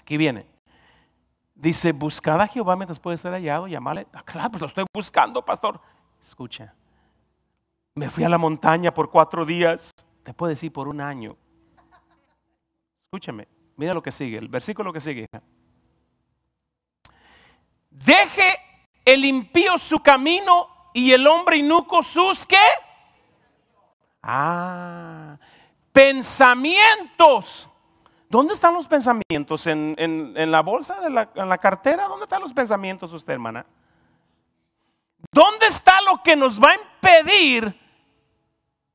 Aquí viene. Dice, buscad a Jehová mientras puede ser hallado, llamarle. Ah, claro, pues lo estoy buscando, pastor. Escucha, me fui a la montaña por cuatro días, te puedo decir por un año. Escúchame, mira lo que sigue, el versículo que sigue. Deje el impío su camino y el hombre inuco sus qué? Ah, pensamientos ¿Dónde están los pensamientos? ¿En, la bolsa, de la, en la cartera? ¿Dónde están los pensamientos usted, hermana? ¿Dónde está lo que nos va a impedir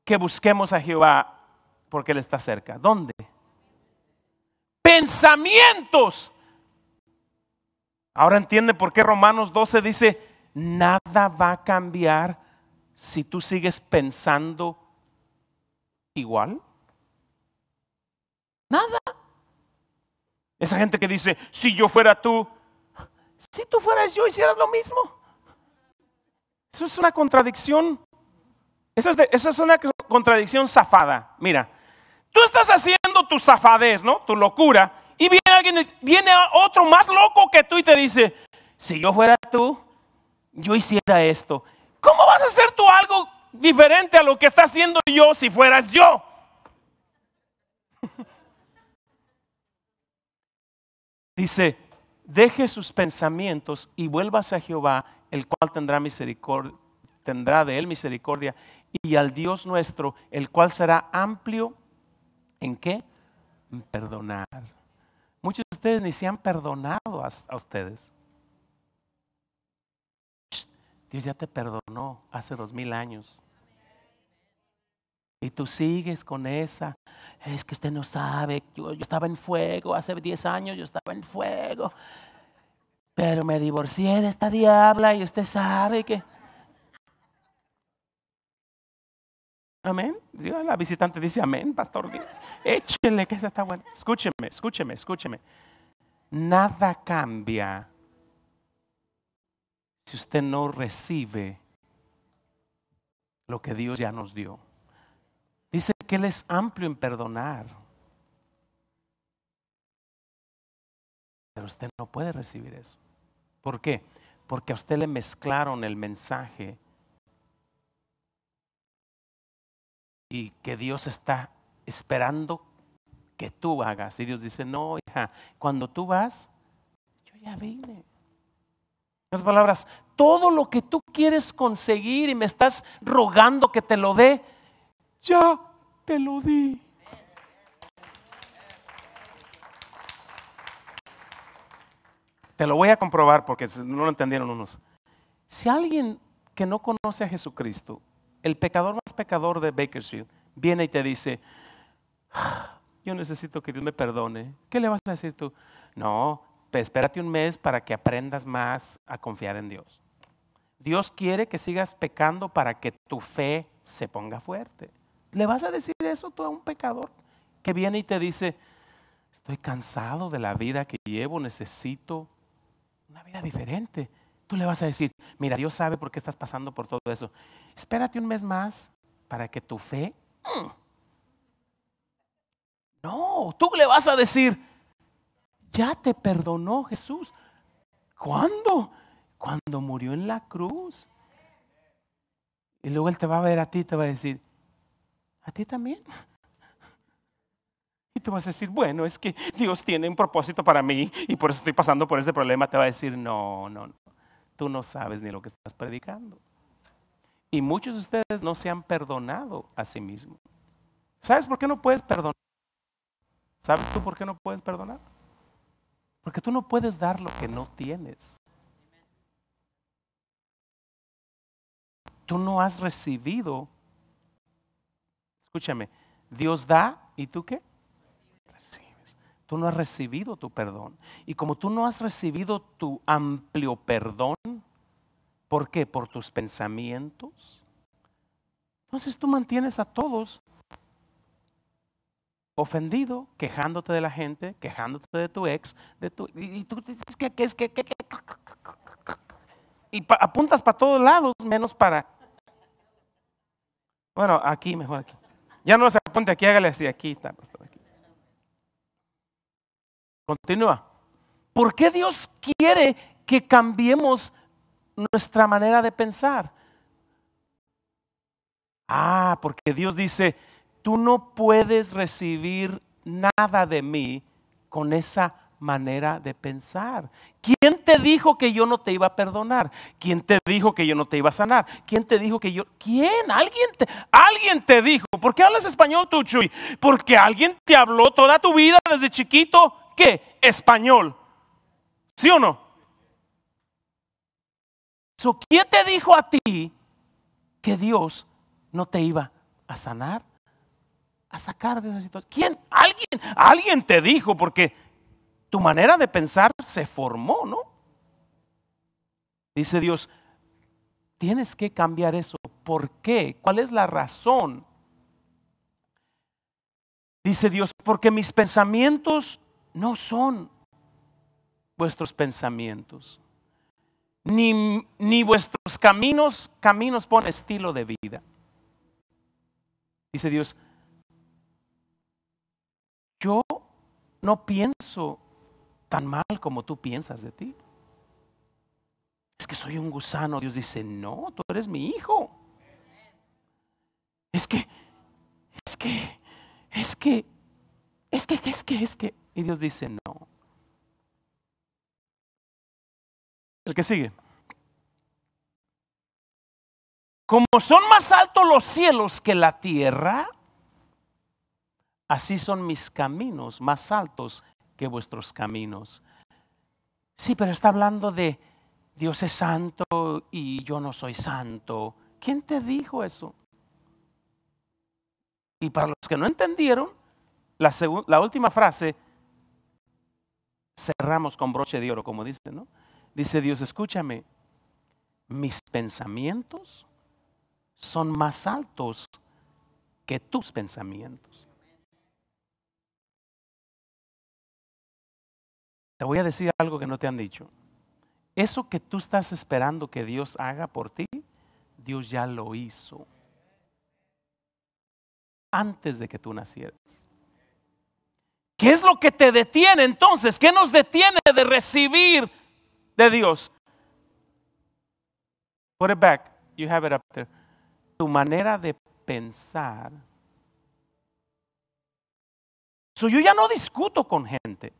que busquemos a Jehová porque Él está cerca? ¿Dónde? Pensamientos. Ahora entiende por qué Romanos 12 dice, nada va a cambiar si tú sigues pensando igual. Nada. Esa gente que dice, si yo fuera tú, si tú fueras yo, hicieras lo mismo. Eso es una contradicción. Eso es, eso es una contradicción zafada. Mira, tú estás haciendo tu zafadez, ¿no? Tu locura. Y viene alguien, viene otro más loco que tú y te dice, si yo fuera tú, yo hiciera esto. ¿Cómo vas a hacer tú algo diferente a lo que está haciendo yo si fueras yo? Dice, deje sus pensamientos y vuelvas a Jehová, el cual tendrá misericordia, tendrá de él misericordia, y al Dios nuestro, el cual será amplio en qué? En perdonar. Muchos de ustedes ni se han perdonado a, ustedes. Dios ya te perdonó hace dos mil años. Y tú sigues con esa. Es que usted no sabe. Yo, estaba en fuego. Hace diez años yo estaba en fuego. Pero me divorcié de esta diabla y usted sabe que... Amén. La visitante dice amén, pastor. Échenle que esa está buena. Escúcheme, escúcheme, escúcheme. Nada cambia si usted no recibe lo que Dios ya nos dio. Dice que Él es amplio en perdonar. Pero usted no puede recibir eso. ¿Por qué? Porque a usted le mezclaron el mensaje y que Dios está esperando que tú hagas. Y Dios dice, no, hija, cuando tú vas, yo ya vine. En otras palabras, todo lo que tú quieres conseguir y me estás rogando que te lo dé, ya te lo di. Te lo voy a comprobar porque no lo entendieron unos. Si alguien que no conoce a Jesucristo, el pecador más pecador de Bakersfield, viene y te dice, ah, yo necesito que Dios me perdone, ¿qué le vas a decir tú? No, espérate un mes para que aprendas más a confiar en Dios. Dios quiere que sigas pecando para que tu fe se ponga fuerte. ¿Le vas a decir eso tú a un pecador que viene y te dice, estoy cansado de la vida que llevo, necesito una vida diferente? Tú le vas a decir, mira, Dios sabe por qué estás pasando por todo eso. Espérate un mes más para que tu fe... Mm". No, tú le vas a decir, ya te perdonó Jesús. ¿Cuándo? Cuando murió en la cruz. Y luego Él te va a ver a ti y te va a decir, ¿a ti también? Y tú vas a decir, bueno, es que Dios tiene un propósito para mí y por eso estoy pasando por ese problema. Te va a decir, no, no, no. Tú no sabes ni lo que estás predicando. Y muchos de ustedes no se han perdonado a sí mismos. ¿Sabes por qué no puedes perdonar? ¿Sabes tú por qué no puedes perdonar? Porque tú no puedes dar lo que no tienes. Tú no has recibido. Escúchame, Dios da y tú qué? Recibes. Tú no has recibido tu perdón. Y como tú no has recibido tu amplio perdón, ¿por qué? Por tus pensamientos. Entonces tú mantienes a todos ofendido, quejándote de la gente, quejándote de tu ex, de tu, y, tú dices que, es que, y apuntas para todos lados, menos para. Bueno, aquí, mejor aquí. Ya no se apunte aquí, hágale así, aquí está, Aquí. Continúa. ¿Por qué Dios quiere que cambiemos nuestra manera de pensar? Ah, porque Dios dice, tú no puedes recibir nada de mí con esa manera de pensar. ¿Quién te dijo que yo no te iba a perdonar? ¿Quién te dijo que yo no te iba a sanar? ¿Quién te dijo que yo... ¿Quién? ¿Alguien te, alguien te dijo? ¿Por qué hablas español tú, Chuy? Porque alguien te habló toda tu vida desde chiquito. ¿Qué? Español. ¿Sí o no? ¿Quién te dijo a ti que Dios no te iba a sanar? a sacar de esa situación. ¿Quién? Alguien, alguien te dijo porque tu manera de pensar se formó, ¿no? Dice Dios, tienes que cambiar eso. ¿Por qué? ¿Cuál es la razón? Dice Dios, porque mis pensamientos no son vuestros pensamientos, ni, ni vuestros caminos, caminos pone estilo de vida. Dice Dios, yo no pienso tan mal como tú piensas de ti. Es que soy un gusano. Dios dice, no, tú eres mi hijo. Es que, es que, es que, es que, es que, es que. Y Dios dice, no. El que sigue. Como son más altos los cielos que la tierra, así son mis caminos más altos que vuestros caminos. Sí, pero está hablando de Dios es santo y yo no soy santo. ¿Quién te dijo eso? Y para los que no entendieron, la, última frase cerramos con broche de oro, como dice, ¿no? Dice Dios, escúchame, mis pensamientos son más altos que tus pensamientos. Te voy a decir algo que no te han dicho. Eso que tú estás esperando que Dios haga por ti, Dios ya lo hizo antes de que tú nacieras. ¿Qué es lo que te detiene entonces? ¿Qué nos detiene de recibir de Dios? Put it back. You have it up there. Tu manera de pensar. Yo ya no discuto con gente.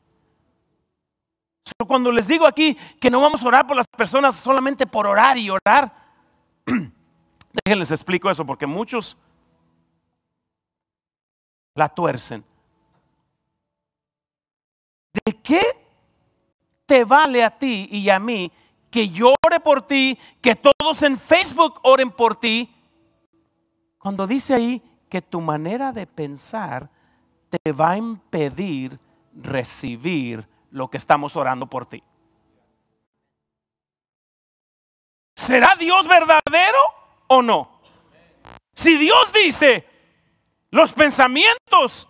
Cuando les digo aquí que no vamos a orar por las personas solamente por orar y orar, déjenles explico eso porque muchos la tuercen. ¿De qué te vale a ti y a mí que yo ore por ti, que todos en Facebook oren por ti? Cuando dice ahí que tu manera de pensar te va a impedir recibir lo que estamos orando por ti. ¿Será Dios verdadero o no? Si Dios dice, los pensamientos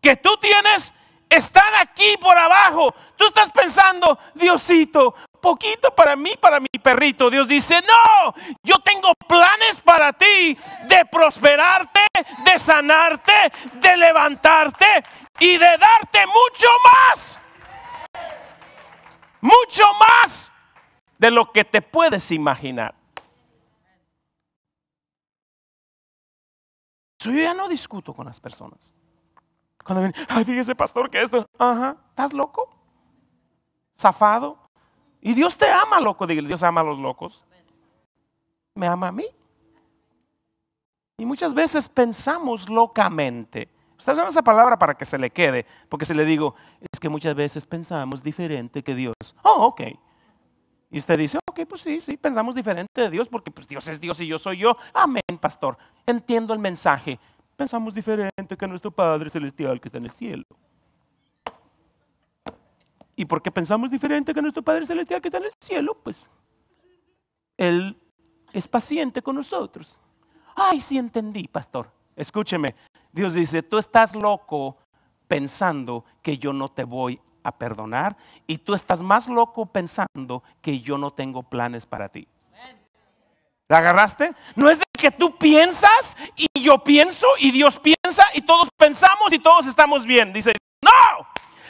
que tú tienes están aquí por abajo, tú estás pensando, Diosito, poquito para mí, para mi perrito. Dios dice, no, yo tengo planes para ti de prosperarte, de sanarte, de levantarte y de darte mucho más mucho más de lo que te puedes imaginar. Yo ya no discuto con las personas. Cuando ven, ay, fíjese, pastor, que esto, ajá, ¿estás loco? ¿Zafado? Y Dios te ama, loco. Dios ama a los locos. Me ama a mí. Y muchas veces pensamos locamente. Está usando esa palabra para que se le quede, porque se le digo, es que muchas veces pensamos diferente que Dios. Oh, ok. Y usted dice, ok, pues sí, sí, pensamos diferente de Dios, porque pues Dios es Dios y yo soy yo. Amén, pastor. Entiendo el mensaje. Pensamos diferente que nuestro Padre Celestial que está en el cielo. ¿Y por qué pensamos diferente que nuestro Padre Celestial que está en el cielo? Pues Él es paciente con nosotros. Ay, sí entendí, pastor. Escúcheme, Dios dice, tú estás loco pensando que yo no te voy a perdonar y tú estás más loco pensando que yo no tengo planes para ti. ¿La agarraste? No es de que tú piensas y yo pienso y Dios piensa y todos pensamos y todos estamos bien. Dice, no,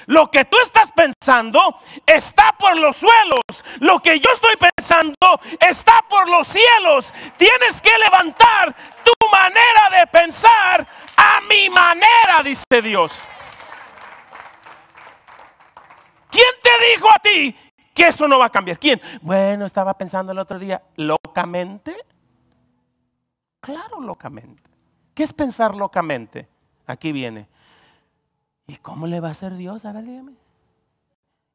lo que tú estás pensando está por los suelos. Lo que yo estoy pensando está por los cielos. Tienes que levantar tu manera de pensar a mi manera, dice Dios. ¿Quién te dijo a ti que eso no va a cambiar? ¿Quién? Bueno, estaba pensando el otro día, locamente. Claro, locamente. ¿Qué es pensar locamente? Aquí viene. ¿Y cómo le va a hacer Dios? A ver, dígame.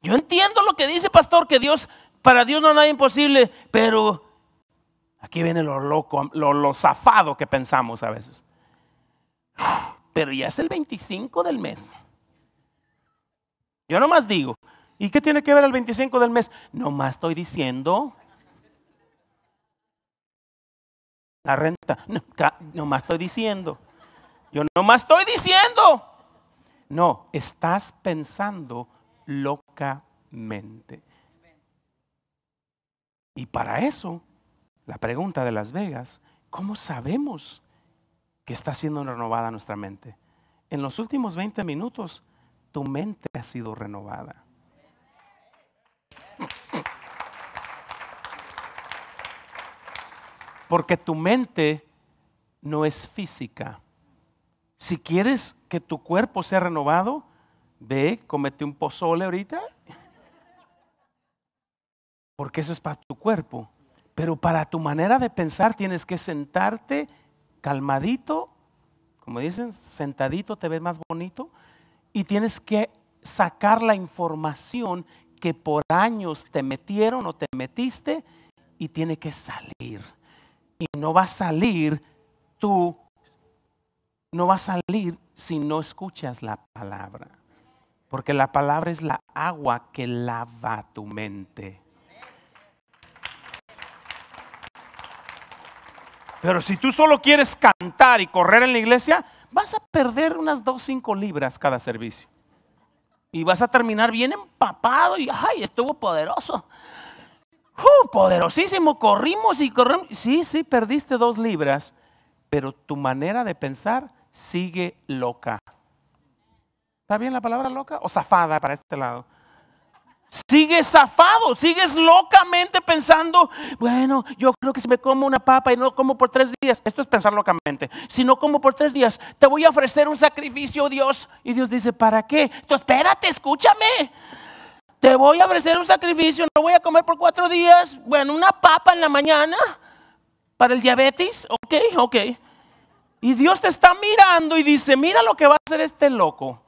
Yo entiendo lo que dice pastor, que Dios, para Dios no hay nada imposible, pero aquí viene lo loco, lo, zafado que pensamos a veces. Pero ya es el 25 del mes. Yo nomás digo, ¿y qué tiene que ver el 25 del mes? Nomás estoy diciendo. La renta, no, nomás estoy diciendo. Yo nomás estoy diciendo. No, estás pensando locamente. mente. Y para eso, la pregunta de Las Vegas, ¿cómo sabemos que está siendo renovada nuestra mente? En los últimos 20 minutos, tu mente ha sido renovada. Porque tu mente no es física. Si quieres que tu cuerpo sea renovado, ve, comete un pozole ahorita. Porque eso es para tu cuerpo. Pero para tu manera de pensar tienes que sentarte calmadito, como dicen, sentadito te ves más bonito, y tienes que sacar la información que por años te metieron o te metiste y tiene que salir. Y no va a salir tú, no va a salir si no escuchas la palabra. Porque la palabra es la agua que lava tu mente. Pero si tú solo quieres cantar y correr en la iglesia, vas a perder unas 2, 5 libras cada servicio. Y vas a terminar bien empapado y, ay, estuvo poderoso. Uh, poderosísimo, corrimos y corrimos. Sí, sí, perdiste dos libras, pero tu manera de pensar sigue loca. ¿Está bien la palabra loca? O zafada para este lado. Sigues zafado, sigues locamente pensando, bueno, yo creo que si me como una papa y no como por tres días, esto es pensar locamente, si no como por tres días, te voy a ofrecer un sacrificio, Dios. Y Dios dice, ¿para qué? Entonces, espérate, escúchame. Te voy a ofrecer un sacrificio, no voy a comer por cuatro días, bueno, una papa en la mañana para el diabetes, ok, ok. Y Dios te está mirando y dice, mira lo que va a hacer este loco.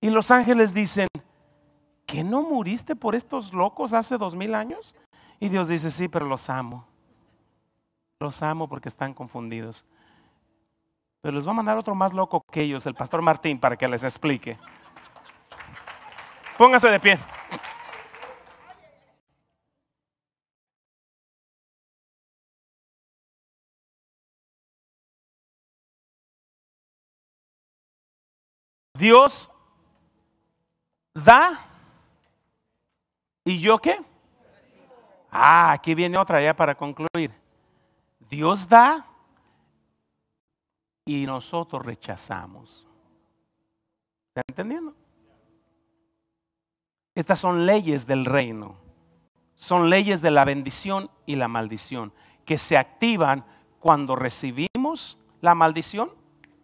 Y los ángeles dicen, ¿que no muriste por estos locos hace dos mil años? Y Dios dice, sí, pero los amo. Los amo porque están confundidos. Pero les voy a mandar otro más loco que ellos, el pastor Martín, para que les explique. Póngase de pie. Dios da ¿Y yo qué? Ah, aquí viene otra ya para concluir. Dios da y nosotros rechazamos. ¿Está entendiendo? Estas son leyes del reino. Son leyes de la bendición y la maldición que se activan cuando recibimos la maldición,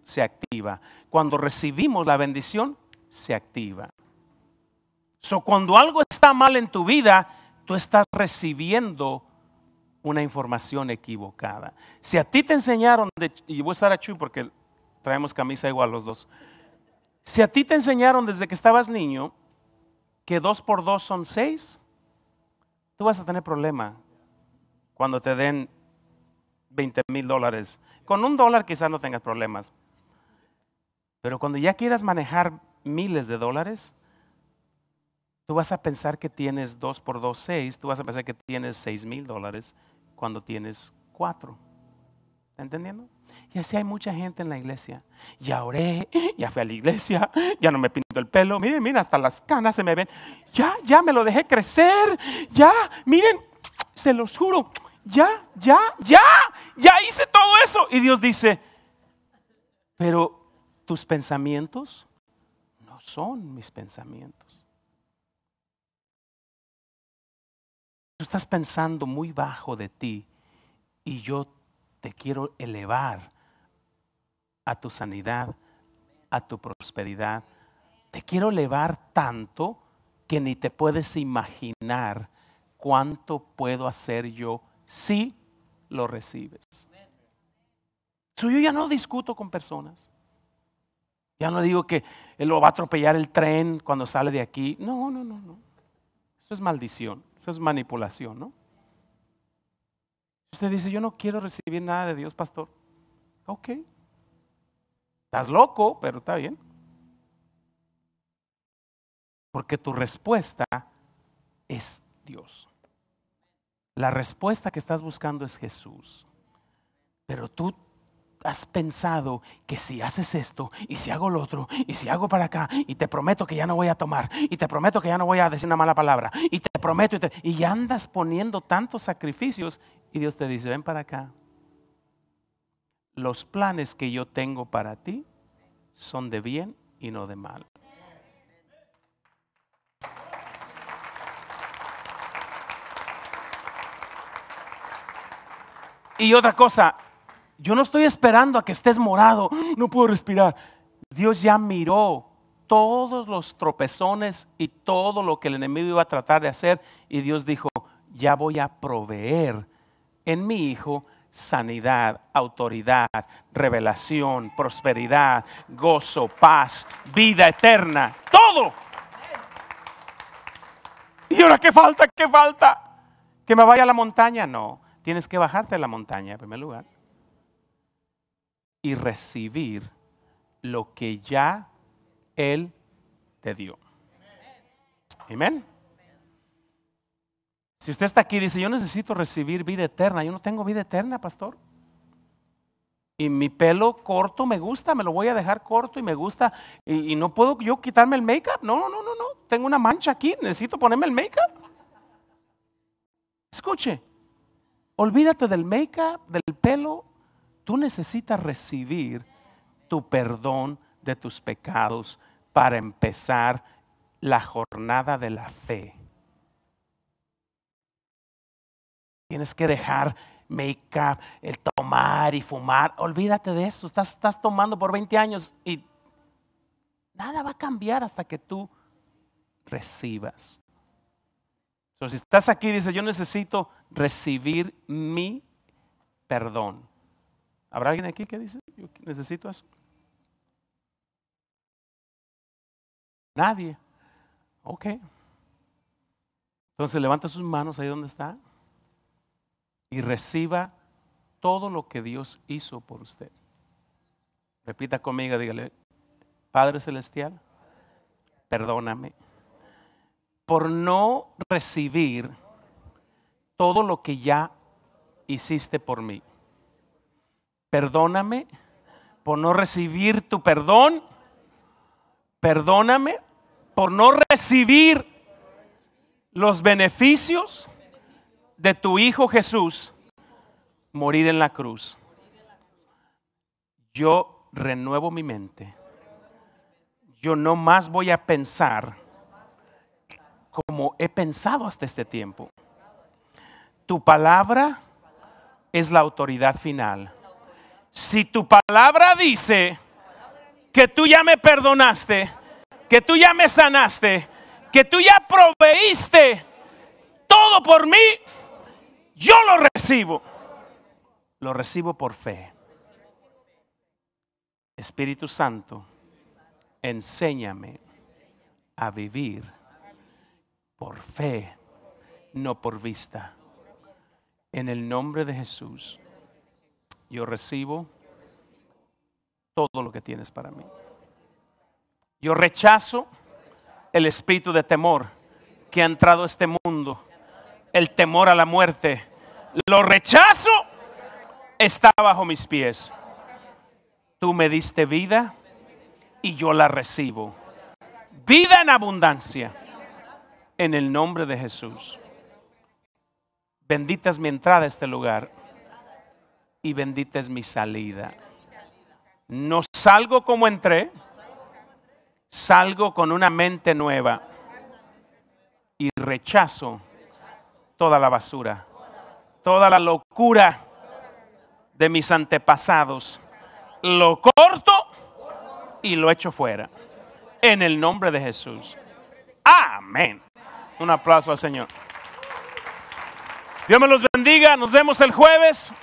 se activa. Cuando recibimos la bendición, se activa. So, cuando algo está mal en tu vida, tú estás recibiendo una información equivocada. Si a ti te enseñaron, y voy a estar a Chu porque traemos camisa igual los dos. Si a ti te enseñaron desde que estabas niño que dos por dos son seis, tú vas a tener problema cuando te den 20 mil dólares. Con un dólar quizás no tengas problemas. Pero cuando ya quieras manejar miles de dólares, Tú vas a pensar que tienes dos por dos, seis. Tú vas a pensar que tienes seis mil dólares cuando tienes cuatro. ¿Está entendiendo? Y así hay mucha gente en la iglesia. Ya oré, ya fui a la iglesia, ya no me pinto el pelo. Miren, miren, hasta las canas se me ven. Ya, ya me lo dejé crecer. Ya, miren, se los juro. Ya, ya, ya, ya hice todo eso. Y Dios dice, pero tus pensamientos no son mis pensamientos. Estás pensando muy bajo de ti y yo te quiero elevar a tu sanidad, a tu prosperidad. Te quiero elevar tanto que ni te puedes imaginar cuánto puedo hacer yo si lo recibes. yo ya no discuto con personas. Ya no digo que él lo va a atropellar el tren cuando sale de aquí. No, no, no, no. Eso es maldición. Eso es manipulación, ¿no? Usted dice, yo no quiero recibir nada de Dios, pastor. Ok. Estás loco, pero está bien. Porque tu respuesta es Dios. La respuesta que estás buscando es Jesús. Pero tú has pensado que si haces esto y si hago lo otro y si hago para acá y te prometo que ya no voy a tomar y te prometo que ya no voy a decir una mala palabra y te prometo y, y andas poniendo tantos sacrificios y Dios te dice, ven para acá. Los planes que yo tengo para ti son de bien y no de mal. Y otra cosa, yo no estoy esperando a que estés morado, no puedo respirar. Dios ya miró todos los tropezones y todo lo que el enemigo iba a tratar de hacer y Dios dijo, ya voy a proveer en mi hijo sanidad, autoridad, revelación, prosperidad, gozo, paz, vida eterna, todo. ¿Y ahora qué falta? ¿Qué falta? ¿Que me vaya a la montaña? No, tienes que bajarte de la montaña en primer lugar y recibir lo que ya Él te dio. Amén. Si usted está aquí y dice, yo necesito recibir vida eterna, yo no tengo vida eterna, pastor. Y mi pelo corto me gusta, me lo voy a dejar corto y me gusta. Y, no puedo yo quitarme el make-up. No, no, no, no. Tengo una mancha aquí, necesito ponerme el make-up. Escuche, olvídate del make-up, del pelo, Tú necesitas recibir tu perdón de tus pecados para empezar la jornada de la fe. Tienes que dejar make-up, el tomar y fumar. Olvídate de eso. Estás, estás tomando por 20 años y nada va a cambiar hasta que tú recibas. si estás aquí dices, yo necesito recibir mi perdón. ¿Habrá alguien aquí que dice, yo necesito eso? Nadie. Ok. Entonces levanta sus manos ahí donde está y reciba todo lo que Dios hizo por usted. Repita conmigo, dígale, Padre Celestial, perdóname por no recibir todo lo que ya hiciste por mí perdóname por no recibir tu perdón. Perdóname por no recibir los beneficios de tu Hijo Jesús morir en la cruz. Yo renuevo mi mente. Yo no más voy a pensar como he pensado hasta este tiempo. Tu palabra es la autoridad final si tu palabra dice que tú ya me perdonaste, que tú ya me sanaste, que tú ya proveíste todo por mí, yo lo recibo. Lo recibo por fe. Espíritu Santo, enséñame a vivir por fe, no por vista. En el nombre de Jesús yo recibo todo lo que tienes para mí. Yo rechazo el espíritu de temor que ha entrado a este mundo, el temor a la muerte. Lo rechazo, está bajo mis pies. Tú me diste vida y yo la recibo. Vida en abundancia, en el nombre de Jesús. Bendita es mi entrada a este lugar y bendita es mi salida. No salgo como entré, salgo con una mente nueva y rechazo toda la basura, toda la locura de mis antepasados. Lo corto y lo echo fuera. En el nombre de Jesús. Amén. Un aplauso al Señor. Dios me los bendiga. Nos vemos el jueves.